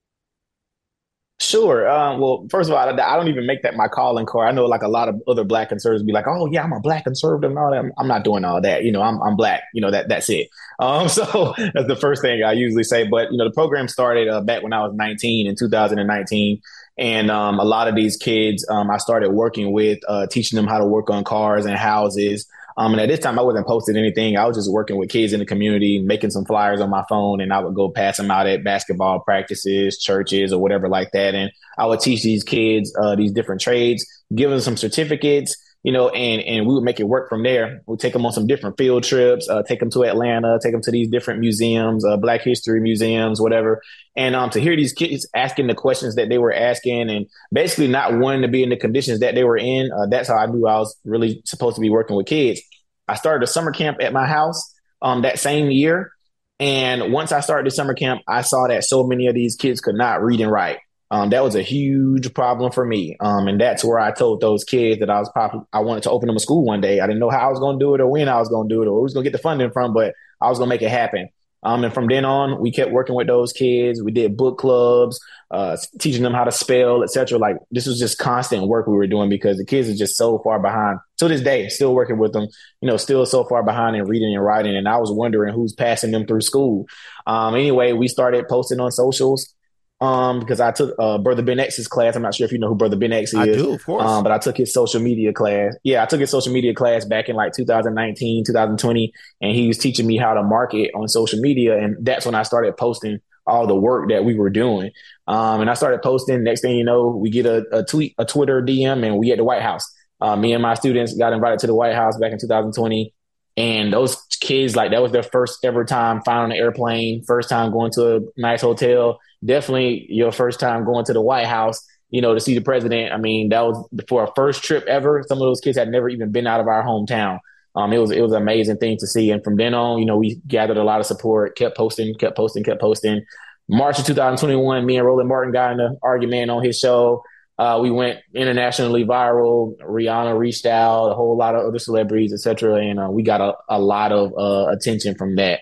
Sure. Um, well, first of all, I, I don't even make that my calling card. I know like a lot of other black conservatives be like, "Oh yeah, I'm a black conservative and all that." I'm, I'm not doing all that. You know, I'm I'm black. You know that that's it. Um, so that's the first thing I usually say. But you know, the program started uh, back when I was 19 in 2019, and um, a lot of these kids um, I started working with, uh, teaching them how to work on cars and houses. Um, and at this time, I wasn't posting anything. I was just working with kids in the community, making some flyers on my phone, and I would go pass them out at basketball practices, churches, or whatever like that. And I would teach these kids uh, these different trades, give them some certificates, you know, and and we would make it work from there. We'd take them on some different field trips, uh, take them to Atlanta, take them to these different museums, uh, Black History museums, whatever. And um, to hear these kids asking the questions that they were asking, and basically not wanting to be in the conditions that they were in, uh, that's how I knew I was really supposed to be working with kids. I started a summer camp at my house um, that same year. And once I started the summer camp, I saw that so many of these kids could not read and write. Um, that was a huge problem for me. Um, and that's where I told those kids that I was probably, I wanted to open them a school one day. I didn't know how I was going to do it or when I was going to do it or who was going to get the funding from, but I was going to make it happen. Um, and from then on, we kept working with those kids. We did book clubs, uh, teaching them how to spell, etc. Like this was just constant work we were doing because the kids are just so far behind. To this day, still working with them, you know, still so far behind in reading and writing. And I was wondering who's passing them through school. Um, anyway, we started posting on socials um, because I took uh, Brother Ben X's class. I'm not sure if you know who Brother Ben X is. I do, of course. Um, but I took his social media class. Yeah, I took his social media class back in like 2019, 2020, and he was teaching me how to market on social media. And that's when I started posting all the work that we were doing. Um, and I started posting. Next thing you know, we get a, a tweet, a Twitter DM, and we at the White House. Uh, me and my students got invited to the White House back in 2020. And those kids, like that was their first ever time flying on an airplane, first time going to a nice hotel. Definitely your first time going to the White House, you know, to see the president. I mean, that was for a first trip ever. Some of those kids had never even been out of our hometown. Um, it was it was an amazing thing to see. And from then on, you know, we gathered a lot of support, kept posting, kept posting, kept posting. March of 2021, me and Roland Martin got in an argument on his show. Uh, we went internationally viral. Rihanna reached out, a whole lot of other celebrities, etc., and uh, we got a, a lot of uh, attention from that.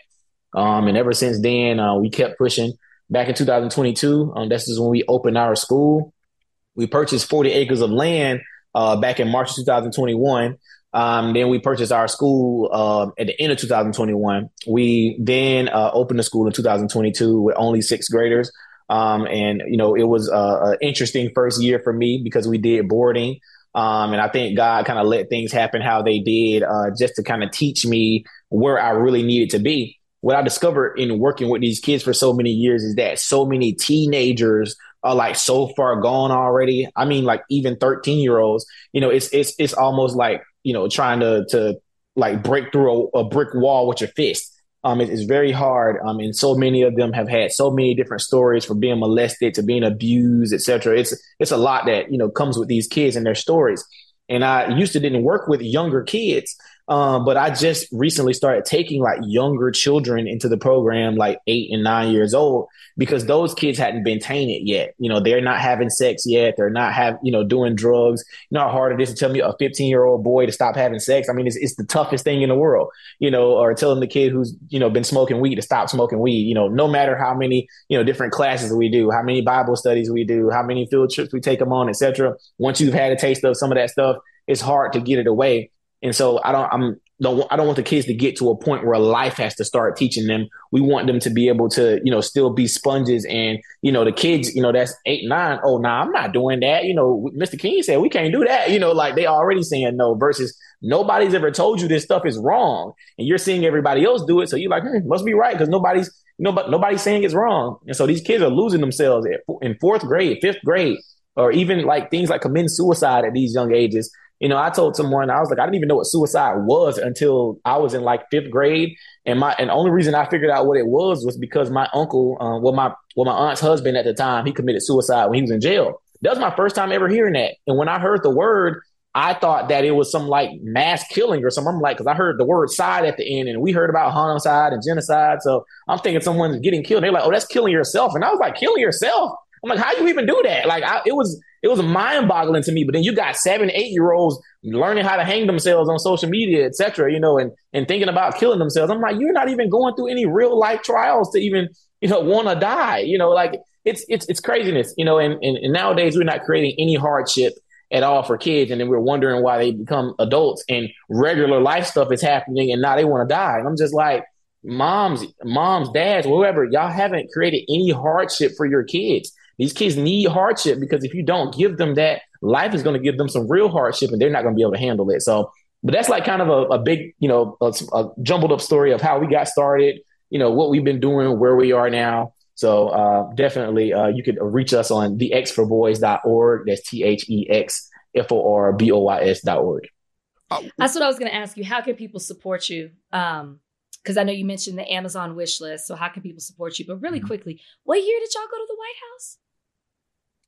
Um, and ever since then, uh, we kept pushing. Back in 2022, um, this is when we opened our school. We purchased 40 acres of land uh, back in March 2021. Um, then we purchased our school uh, at the end of 2021. We then uh, opened the school in 2022 with only sixth graders. Um, and you know, it was an interesting first year for me because we did boarding. Um, and I think God kind of let things happen how they did, uh, just to kind of teach me where I really needed to be. What I discovered in working with these kids for so many years is that so many teenagers are like so far gone already. I mean, like even 13 year olds, you know, it's, it's, it's almost like, you know, trying to, to like break through a, a brick wall with your fist. Um, it, it's very hard. Um, and so many of them have had so many different stories from being molested to being abused, etc. It's it's a lot that you know comes with these kids and their stories. And I used to didn't work with younger kids, um, but I just recently started taking like younger children into the program, like eight and nine years old, because those kids hadn't been tainted yet. You know, they're not having sex yet. They're not have, you know, doing drugs. You know how hard it is to tell me a 15 year old boy to stop having sex. I mean, it's, it's the toughest thing in the world, you know, or telling the kid who's, you know, been smoking weed to stop smoking weed, you know, no matter how many, you know, different classes we do, how many Bible studies we do, how many field trips we take them on, etc. Once you've had a taste of some of that stuff, it's hard to get it away. And so I don't, I'm, don't, I don't want the kids to get to a point where life has to start teaching them. We want them to be able to, you know, still be sponges. And, you know, the kids, you know, that's eight, nine. Oh, nah, I'm not doing that. You know, Mr. King said we can't do that. You know, like they already saying no versus nobody's ever told you this stuff is wrong. And you're seeing everybody else do it. So you're like, hmm, must be right. Cause nobody's, nobody, nobody's saying it's wrong. And so these kids are losing themselves in fourth grade, fifth grade, or even like things like committing suicide at these young ages you know, I told someone I was like, I didn't even know what suicide was until I was in like fifth grade, and my and the only reason I figured out what it was was because my uncle, uh, well my well my aunt's husband at the time, he committed suicide when he was in jail. That was my first time ever hearing that, and when I heard the word, I thought that it was some like mass killing or something. I'm like, because I heard the word "side" at the end, and we heard about homicide and genocide, so I'm thinking someone's getting killed. They're like, oh, that's killing yourself, and I was like, killing yourself. I'm like, how do you even do that? Like, I, it was it was mind boggling to me. But then you got seven, eight year olds learning how to hang themselves on social media, etc. You know, and and thinking about killing themselves. I'm like, you're not even going through any real life trials to even you know want to die. You know, like it's it's it's craziness. You know, and, and and nowadays we're not creating any hardship at all for kids, and then we're wondering why they become adults and regular life stuff is happening, and now they want to die. And I'm just like. Moms, moms, dads, whoever, y'all haven't created any hardship for your kids these kids need hardship because if you don't give them that, life is going to give them some real hardship and they're not going to be able to handle it. So, but that's like kind of a, a big, you know, a, a, jumbled up story of how we got started, you know, what we've been doing, where we are now. So uh, definitely uh, you could reach us on thexforboys.org. That's T H E X F O R B O Y S.org. That's what I was going to ask you. How can people support you? Um, because I know you mentioned the Amazon wish list. So how can people support you? But really mm-hmm. quickly, what year did y'all go to the White House?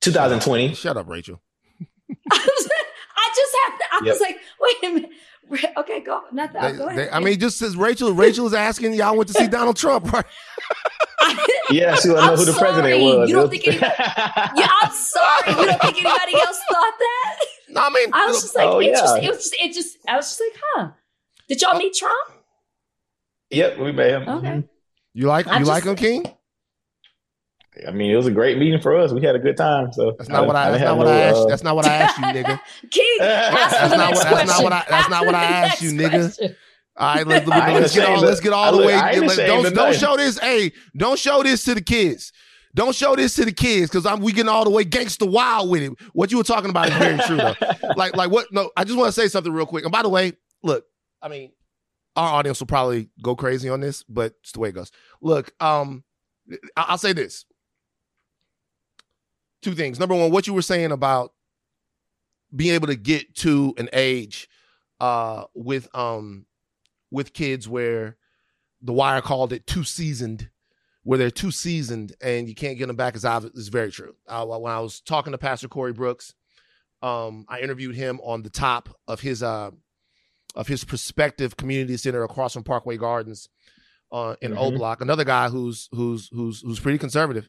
2020. Shut up, Rachel. I just have to, I yep. was like, wait a minute. Okay, go. Nothing. They, go ahead. They, I mean, just says Rachel. Rachel is asking y'all went to see Donald Trump, right? yeah, she want to know who the sorry. president was. You don't think anybody? yeah, I'm sorry. You don't think anybody else thought that? No, I mean, I was just like, oh, yeah. it was just, it just, I was just like, huh? Did y'all uh, meet Trump? Yep, we met him. Okay. Mm-hmm. You like you just, like him, King? I mean, it was a great meeting for us. We had a good time. So that's not I, what I. That's not what no, I asked. Uh, that's not what I asked you, nigga. King, that's, not what, that's not what I. That's not what I asked you, nigga. All right, let's, let's get all. Let's get all the way. Don't don't show this. Hey, don't show this to the kids. Don't show this to the kids because I'm we getting all the way gangster wild with it. What you were talking about is very true though. like like what? No, I just want to say something real quick. And by the way, look, I mean, our audience will probably go crazy on this, but it's the way it goes. Look, um, I'll say this two things. Number one, what you were saying about being able to get to an age uh, with um with kids where the wire called it too seasoned, where they're too seasoned and you can't get them back is is very true. Uh, when I was talking to Pastor Corey Brooks, um, I interviewed him on the top of his uh of his prospective community center across from Parkway Gardens uh, in mm-hmm. O Block. Another guy who's who's who's who's pretty conservative.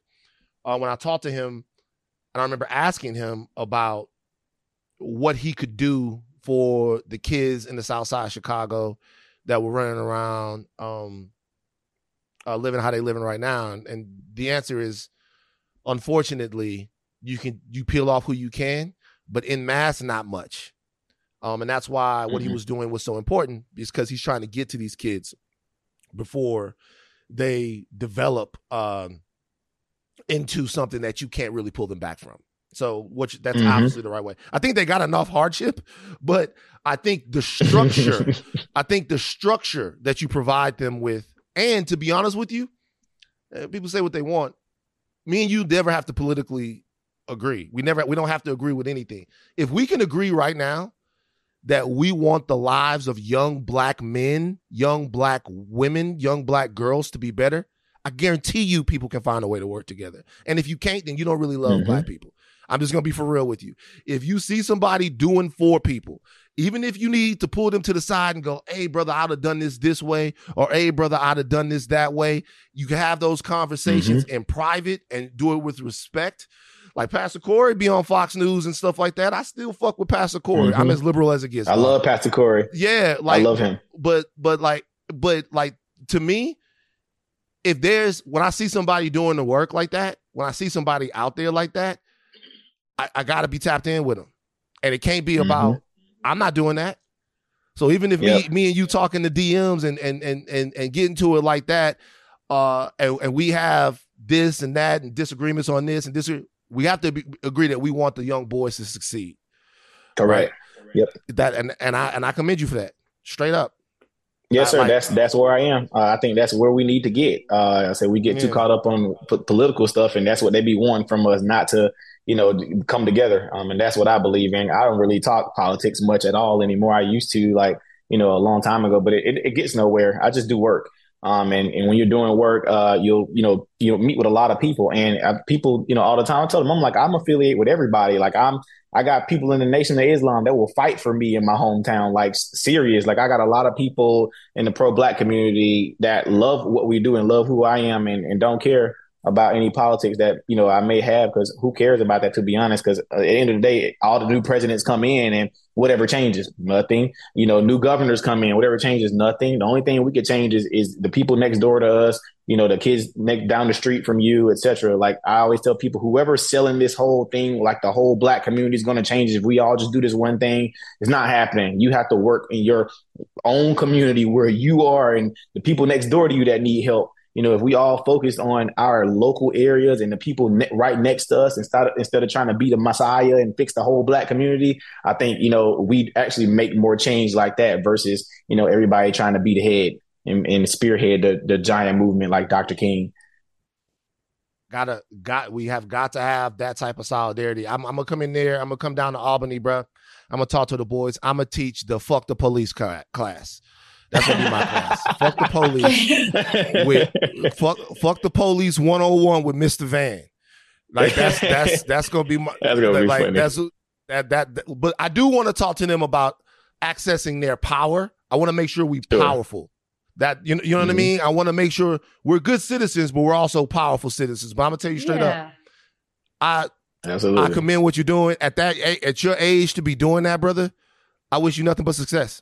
Uh, when I talked to him, and I remember asking him about what he could do for the kids in the South Side of Chicago that were running around, um, uh, living how they living right now, and, and the answer is, unfortunately, you can you peel off who you can, but in mass, not much. Um, and that's why what mm-hmm. he was doing was so important because he's trying to get to these kids before they develop um, into something that you can't really pull them back from. So, which that's mm-hmm. obviously the right way. I think they got enough hardship, but I think the structure, I think the structure that you provide them with, and to be honest with you, eh, people say what they want. Me and you never have to politically agree. We never, we don't have to agree with anything. If we can agree right now that we want the lives of young black men, young black women, young black girls to be better, I guarantee you people can find a way to work together. And if you can't, then you don't really love Mhm. black people. I'm just gonna be for real with you. If you see somebody doing for people, even if you need to pull them to the side and go, "Hey, brother, I'd have done this this way," or "Hey, brother, I'd have done this that way," you can have those conversations in private and do it with respect. Like Pastor Corey be on Fox News and stuff like that. I still fuck with Pastor Corey. I'm Mhm. as liberal as it gets. I love Pastor Corey. Yeah, like I love him. But but like but like to me, if there's when I see somebody doing the work like that, when I see somebody out there like that, I, I gotta be tapped in with them. And it can't be about I'm not doing that. So even if me Yep. me and you talking to DMs and and and and, and getting to it like that, uh and, and we have this and that and disagreements on this and this we have to be, agree that we want the young boys to succeed. Correct. Yep. That and and I and I commend you for that. Straight up. Yes, sir. like- that's that's where I am. Uh, I think that's where we need to get. Uh, I said we get too caught up on p- political stuff, and that's what they be wanting from us, not to you know come together. Um, and that's what I believe in. I don't really talk politics much at all anymore. I used to like you know a long time ago, but it, it, it gets nowhere. I just do work. Um, and, and when you're doing work, uh, you'll, you know, you'll meet with a lot of people and uh, people, you know, all the time. I tell them, I'm like, I'm affiliated with everybody. Like I'm, I got people in the Nation of Islam that will fight for me in my hometown. Like serious. Like I got a lot of people in the pro black community that love what we do and love who I am and, and don't care about any politics that, you know, I may have because who cares about that, to be honest? Because at the end of the day, all the new presidents come in and whatever changes, nothing. You know, new governors come in, whatever changes, nothing. The only thing we could change is, is the people next door to us, you know, the kids next down the street from you, etc. Like I always tell people, whoever's selling this whole thing, like the whole black community is going to change if we all just do this one thing. It's not happening. You have to work in your own community where you are and the people next door to you that need help. You know, if we all focus on our local areas and the people ne- right next to us instead of, instead of trying to be the messiah and fix the whole black community, I think, you know, we'd actually make more change like that versus, you know, everybody trying to be the head and, and spearhead the, the giant movement like Dr. King. Gotta got we have got to have that type of solidarity. I'm, I'm gonna come in there. I'm gonna come down to Albany, bro. I'm gonna talk to the boys. I'm gonna teach the fuck the police class. That's gonna be my class. fuck the police with fuck fuck the police 101 with Mr. Van. Like that's that's that's gonna be my That's gonna be like funny. that's that, that that but I do want to talk to them about accessing their power. I want to make sure we Sure. powerful. That you know, you know what I Mhm. mean? I want to make sure we're good citizens, but we're also powerful citizens. But I'm gonna tell you straight up, I Absolutely. I commend what you're doing at that at your age to be doing that, brother. I wish you nothing but success.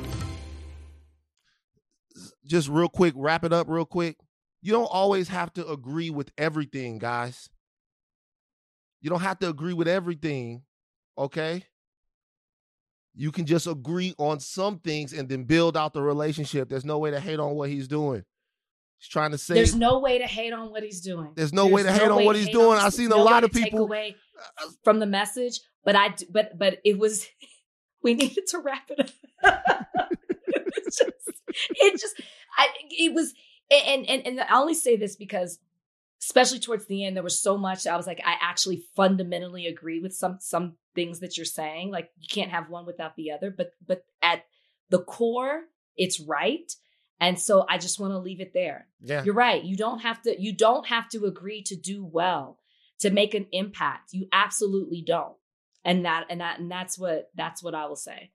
Just real quick, wrap it up real quick. You don't always have to agree with everything, guys. You don't have to agree with everything, okay? You can just agree on some things and then build out the relationship. There's no way to hate on what he's doing. He's trying to say There's no way to hate on what he's doing. There's no way to hate on what he's doing. I've seen a lot of people- away from the message, but I but but it was we needed to wrap it up. just, it just, I, it was, and and and I only say this because, especially towards the end, there was so much. I was like, I actually fundamentally agree with some some things that you're saying. Like you can't have one without the other. But but at the core, it's right. And so I just want to leave it there. Yeah. You're right. You don't have to you don't have to agree to do well to make an impact. You absolutely don't. And that and that and that's what that's what I will say.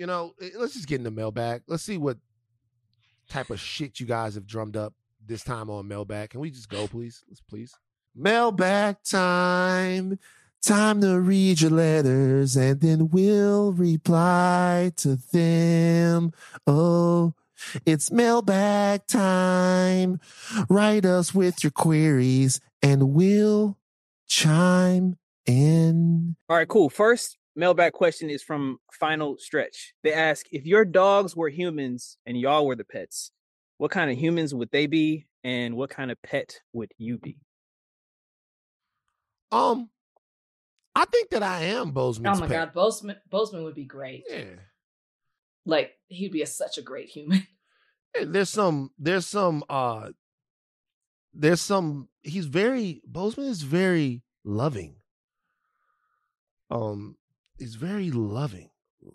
You know, eh, let's just get in the mailbag. Let's see what type of shit you guys have drummed up this time on mailbag. Can we just go, please? Let's please. Mailbag time. Time to read your letters and then we'll reply to them. Oh, it's mailbag time. Write us with your queries and we'll chime in. All right, cool. First mailbag question is from Final Stretch. They ask if your dogs were humans and y'all were the pets, what kind of humans would they be, and what kind of pet would you be? Um, I think that I am Bozeman. oh my pet. god, Bozeman Bozeman would be great. Yeah. Like he'd be a, such a great human. Hey, There's some. There's some. Uh. There's some. He's very. Bozeman is very loving. Um. He's very loving.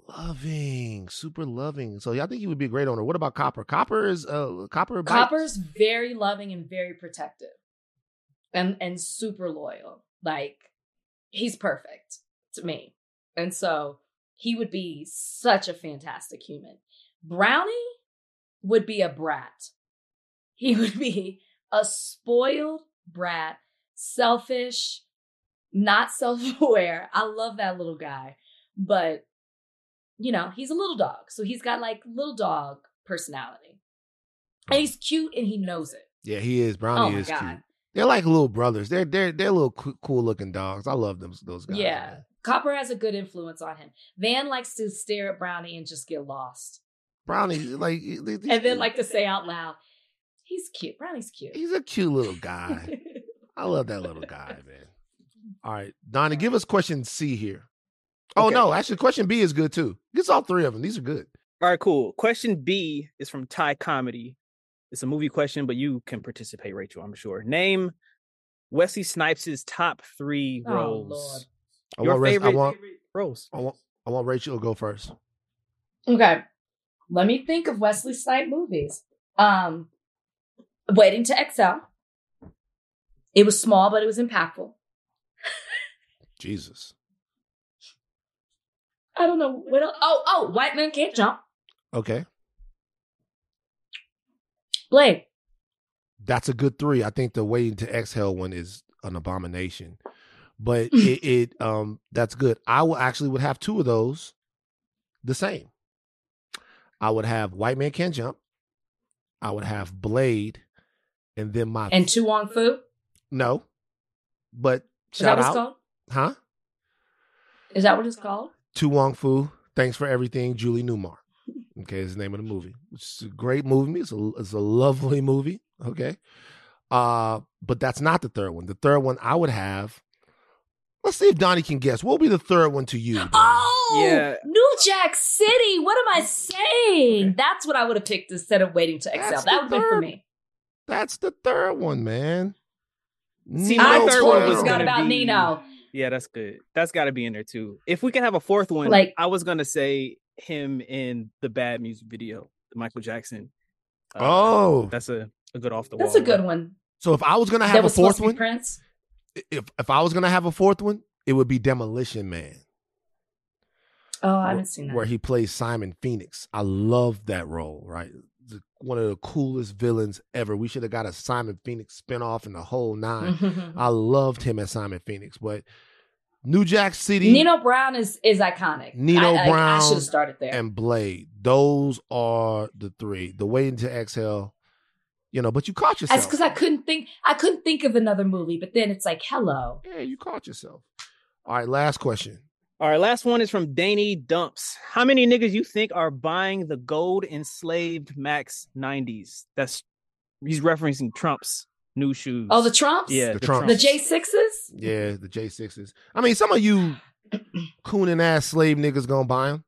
Loving. Super loving. So yeah, I think he would be a great owner. What about Copper? Copper is uh Copper. bites. Copper's very loving and very protective. And and super loyal. Like he's perfect to me. And so he would be such a fantastic human. Brownie would be a brat. He would be a spoiled brat, selfish, not self-aware. I love that little guy. But you know, he's a little dog. So he's got like little dog personality. And he's cute and he knows it. Yeah, he is. Oh Brownie my is God. cute. They're like little brothers. They're they're they're little cool looking dogs. I love them those guys. Yeah. Copper has a good influence on him. Van likes to stare at Brownie and just get lost. Brownie like And then like to say out loud, he's cute. Brownie's cute. he's a cute little guy. I love that little guy, man. All right, Donnie, give us question C here. Oh Okay. no, actually, question B is good too. Gets all three of them. These are good. All right, cool. Question B is from Thai Comedy. It's a movie question, but you can participate, Rachel, I'm sure. Name Wesley Snipes' top three Oh, roles. Lord. I Your want, Res- I favorite want, roles. I want, I want Rachel to go first. Okay. Let me think of Wesley Snipes movies. Um Waiting to Exhale. It was small, but it was impactful. Jesus. I don't know what else. Oh, oh, White Man Can't Jump. Okay, Blade. that's a good three. I think the waiting to exhale one is an abomination, but it, it um that's good. I will actually would have two of those, the same. I would have White Man Can't Jump. I would have Blade, and then my And To Wong Foo. no, but shout out? Huh? Is that what it's called? To Wong Foo, thanks for everything, Julie Newmar. Okay, is the name of the movie. It's a great movie. It's a it's a lovely movie. Okay. Uh, but that's not the third one. The third one I would have. Let's see if Donnie can guess. What will be the third one to you? Donnie? Oh, Yeah. New Jack City. What am I saying? That's what I would have picked instead of Waiting to Exhale. That's That would have been for me. That's the third one, man. See, Nino my I third one was forgot about be- Nino. Yeah, that's good. That's got to be in there too. If we can have a fourth one, Like- I was gonna say him in the Bad music video, Michael Jackson. Uh, Oh, that's a, a good off the wall. That's a good one. so if I was gonna have a was supposed fourth one, Prince. if if I was gonna have a fourth one, it would be Demolition Man. Oh, I haven't seen that. where he plays Simon Phoenix. I love that role, right? One of the coolest villains ever. We should have got a Simon Phoenix spinoff and the whole nine. I loved him as Simon Phoenix, but New Jack City, Nino Brown is is iconic. Nino I, I- Brown, I, should have started there. and Blade. Those are the three. The Waiting to Exhale, you know. But you caught yourself. That's because I couldn't think. I couldn't think of another movie. But then it's like, hello. yeah, you caught yourself. All right, last question. All right, last one is from Danny Dumps. How many niggas you think are buying the gold enslaved Max 90s? That's he's referencing Trump's new shoes. Oh, the Trumps. Yeah, The the, Trumps. The J sixes. Yeah, the J sixes. I mean, some of you cooning ass slave niggas gonna buy them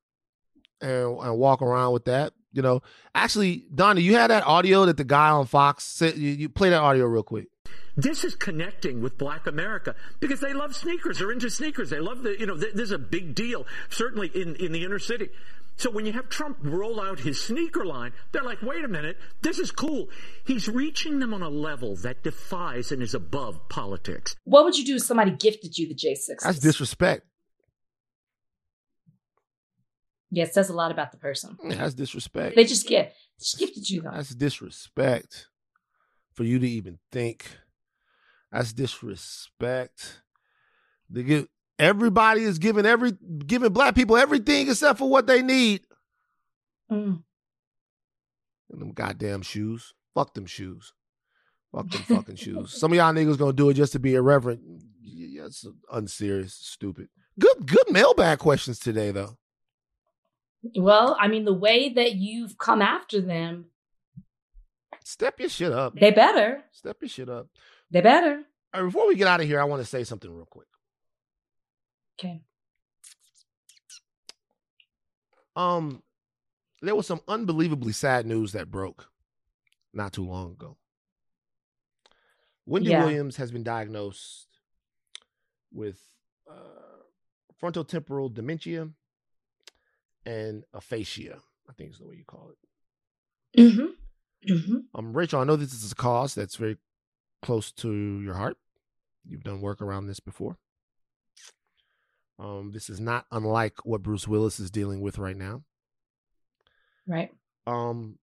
and, and walk around with that. You know, actually, Donnie, you had that audio that the guy on Fox said. You, you play that audio real quick. This is connecting with Black America because they love sneakers. They're into sneakers. They love the, you know, th- this is a big deal, certainly in, in the inner city. So when you have Trump roll out his sneaker line, they're like, wait a minute, this is cool. He's reaching them on a level that defies and is above politics. What would you do if somebody gifted you the J6? That's disrespect. Yeah, it says a lot about the person. Yeah, that's disrespect. They just get just gifted you though. That's disrespect for you to even think. That's disrespect. They give everybody is giving every giving black people everything except for what they need. Mm. And them goddamn shoes. Fuck them shoes. Fuck them fucking shoes. Some of y'all niggas gonna do it just to be irreverent. Yeah, it's unserious, stupid. Good, good mailbag questions today though. Well, I mean, the way that you've come after them, Step your shit up. they better. Step your shit up. They better. All right, before we get out of here, I want to say something real quick. Okay. Um, there was some unbelievably sad news that broke not too long ago. Wendy Yeah. Williams has been diagnosed with uh, frontotemporal dementia and aphasia. I think is the way you call it. Mm-hmm. Mm-hmm. Um, Rachel, I know this is a cause that's very close to your heart. You've done work around this before. Um, this is not unlike what Bruce Willis is dealing with right now. Right. Um,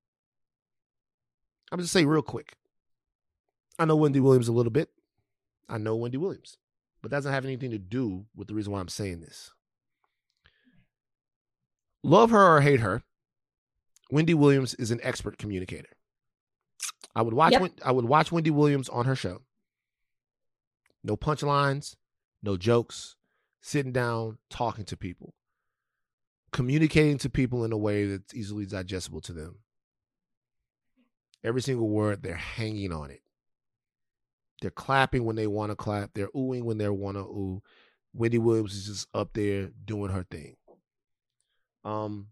I'm just say real quick. I know Wendy Williams a little bit. I know Wendy Williams, but that doesn't have anything to do with the reason why I'm saying this. Love her or hate her, Wendy Williams is an expert communicator. I would watch. Yep. I would watch Wendy Williams on her show. No punchlines, no jokes, sitting down, talking to people, communicating to people in a way that's easily digestible to them. Every single word, they're hanging on it. They're clapping when they want to clap. They're oohing when they want to ooh. Wendy Williams is just up there doing her thing. Um,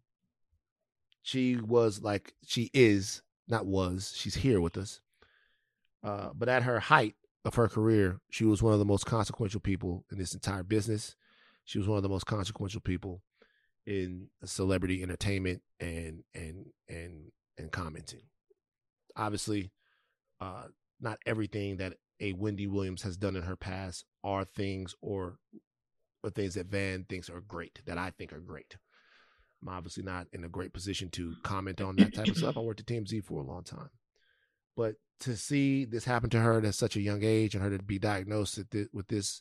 she was like she is not was she's here with us. Uh, but at her height of her career, she was one of the most consequential people in this entire business. She was one of the most consequential people in celebrity entertainment and and and and commenting. Obviously, uh, not everything that a Wendy Williams has done in her past are things or or things that Van thinks are great that I think are great. I'm obviously not in a great position to comment on that type of stuff. I worked at TMZ for a long time, but to see this happen to her at such a young age and her to be diagnosed with this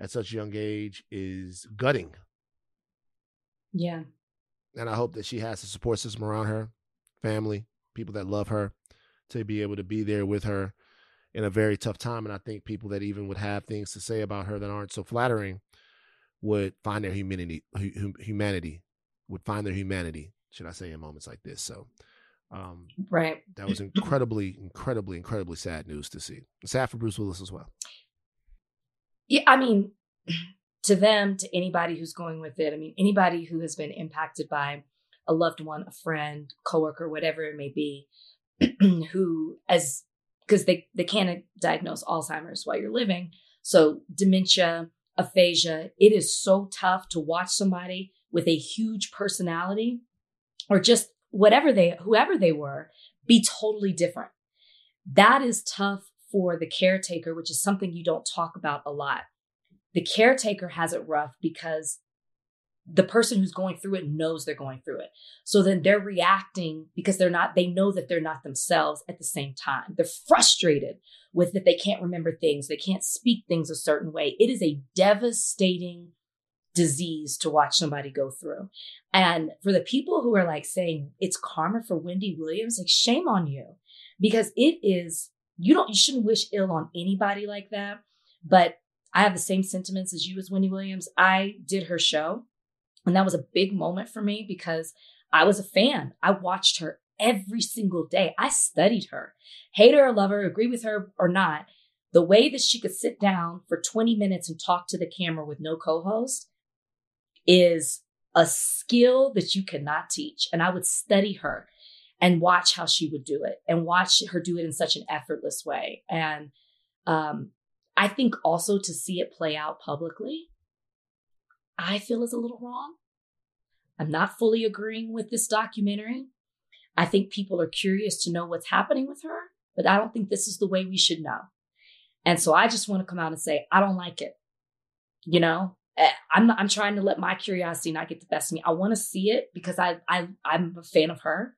at such a young age is gutting. Yeah. And I hope that she has a support system around her, family, people that love her, to be able to be there with her in a very tough time. And I think people that even would have things to say about her that aren't so flattering would find their humanity, hu- hu- humanity, would find their humanity, should I say, in moments like this. So, um, Right. that was incredibly, incredibly, incredibly sad news to see. Sad for Bruce Willis as well. Yeah, I mean, to them, to anybody who's going with it, I mean, anybody who has been impacted by a loved one, a friend, coworker, whatever it may be, who as because they they can't diagnose Alzheimer's while you're living, so dementia, aphasia, it is so tough to watch somebody with a huge personality or just whatever they whoever they were be totally different. That is tough for the caretaker, which is something you don't talk about a lot. The caretaker has it rough because the person who's going through it knows they're going through it. So then they're reacting because they're not, they know that they're not themselves at the same time. They're frustrated with that they can't remember things, they can't speak things a certain way. It is a devastating disease to watch somebody go through. And for the people who are like saying it's karma for Wendy Williams, like shame on you because it is, you don't, you shouldn't wish ill on anybody like that. But I have the same sentiments as you as Wendy Williams. I did her show and that was a big moment for me because I was a fan. I watched her every single day. I studied her, hate her or love her, agree with her or not. The way that she could sit down for 20 minutes and talk to the camera with no co host is a skill that you cannot teach. And I would study her and watch how she would do it and watch her do it in such an effortless way. And um, I think also to see it play out publicly, I feel is a little wrong. I'm not fully agreeing with this documentary. I think people are curious to know what's happening with her, but I don't think this is the way we should know. And so I just want to come out and say, I don't like it. You know, Eh, I'm I'm trying to let my curiosity not get the best of me. I want to see it because I, I, I'm a fan of her,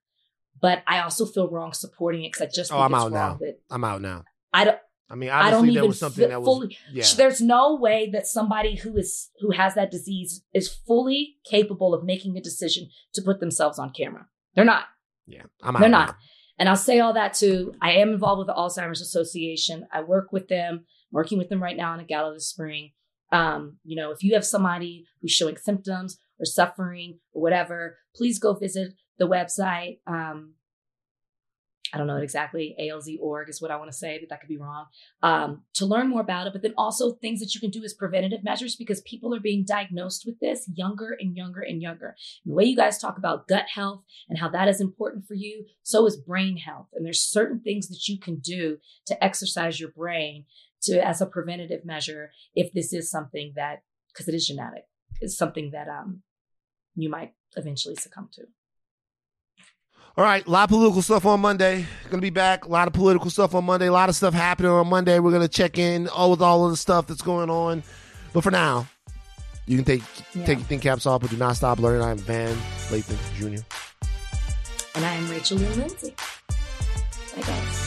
but I also feel wrong supporting it because I just Oh, I'm out now. that I'm out now. I don't, I mean, I don't there even was something that was fully. yeah. There's no way that somebody who is who has that disease is fully capable of making a decision to put themselves on camera. They're not. Yeah, I'm out. They're not. now. And I'll say all that too. I am involved with the Alzheimer's Association. I work with them, working with them right now in a gala this spring. Um, you know, if you have somebody who's showing symptoms or suffering or whatever, please go visit the website. Um, I don't know it exactly. ALZ.org is what I want to say, but that could be wrong. Um, to learn more about it, but then also things that you can do as preventative measures because people are being diagnosed with this younger and younger and younger. And the way you guys talk about gut health and how that is important for you, so is brain health. And there's certain things that you can do to exercise your brain to as a preventative measure if this is something that because it is genetic, is something that um you might eventually succumb to. All right, a lot of political stuff on Monday. Gonna be back. A lot of political stuff on Monday. A lot of stuff happening on Monday. We're gonna check in all with all of the stuff that's going on. But for now, you can take Yeah. take your think caps off, but do not stop learning. I'm Van Lathan Jr. And I am Rachel Lynn Lindsay. Bye guys.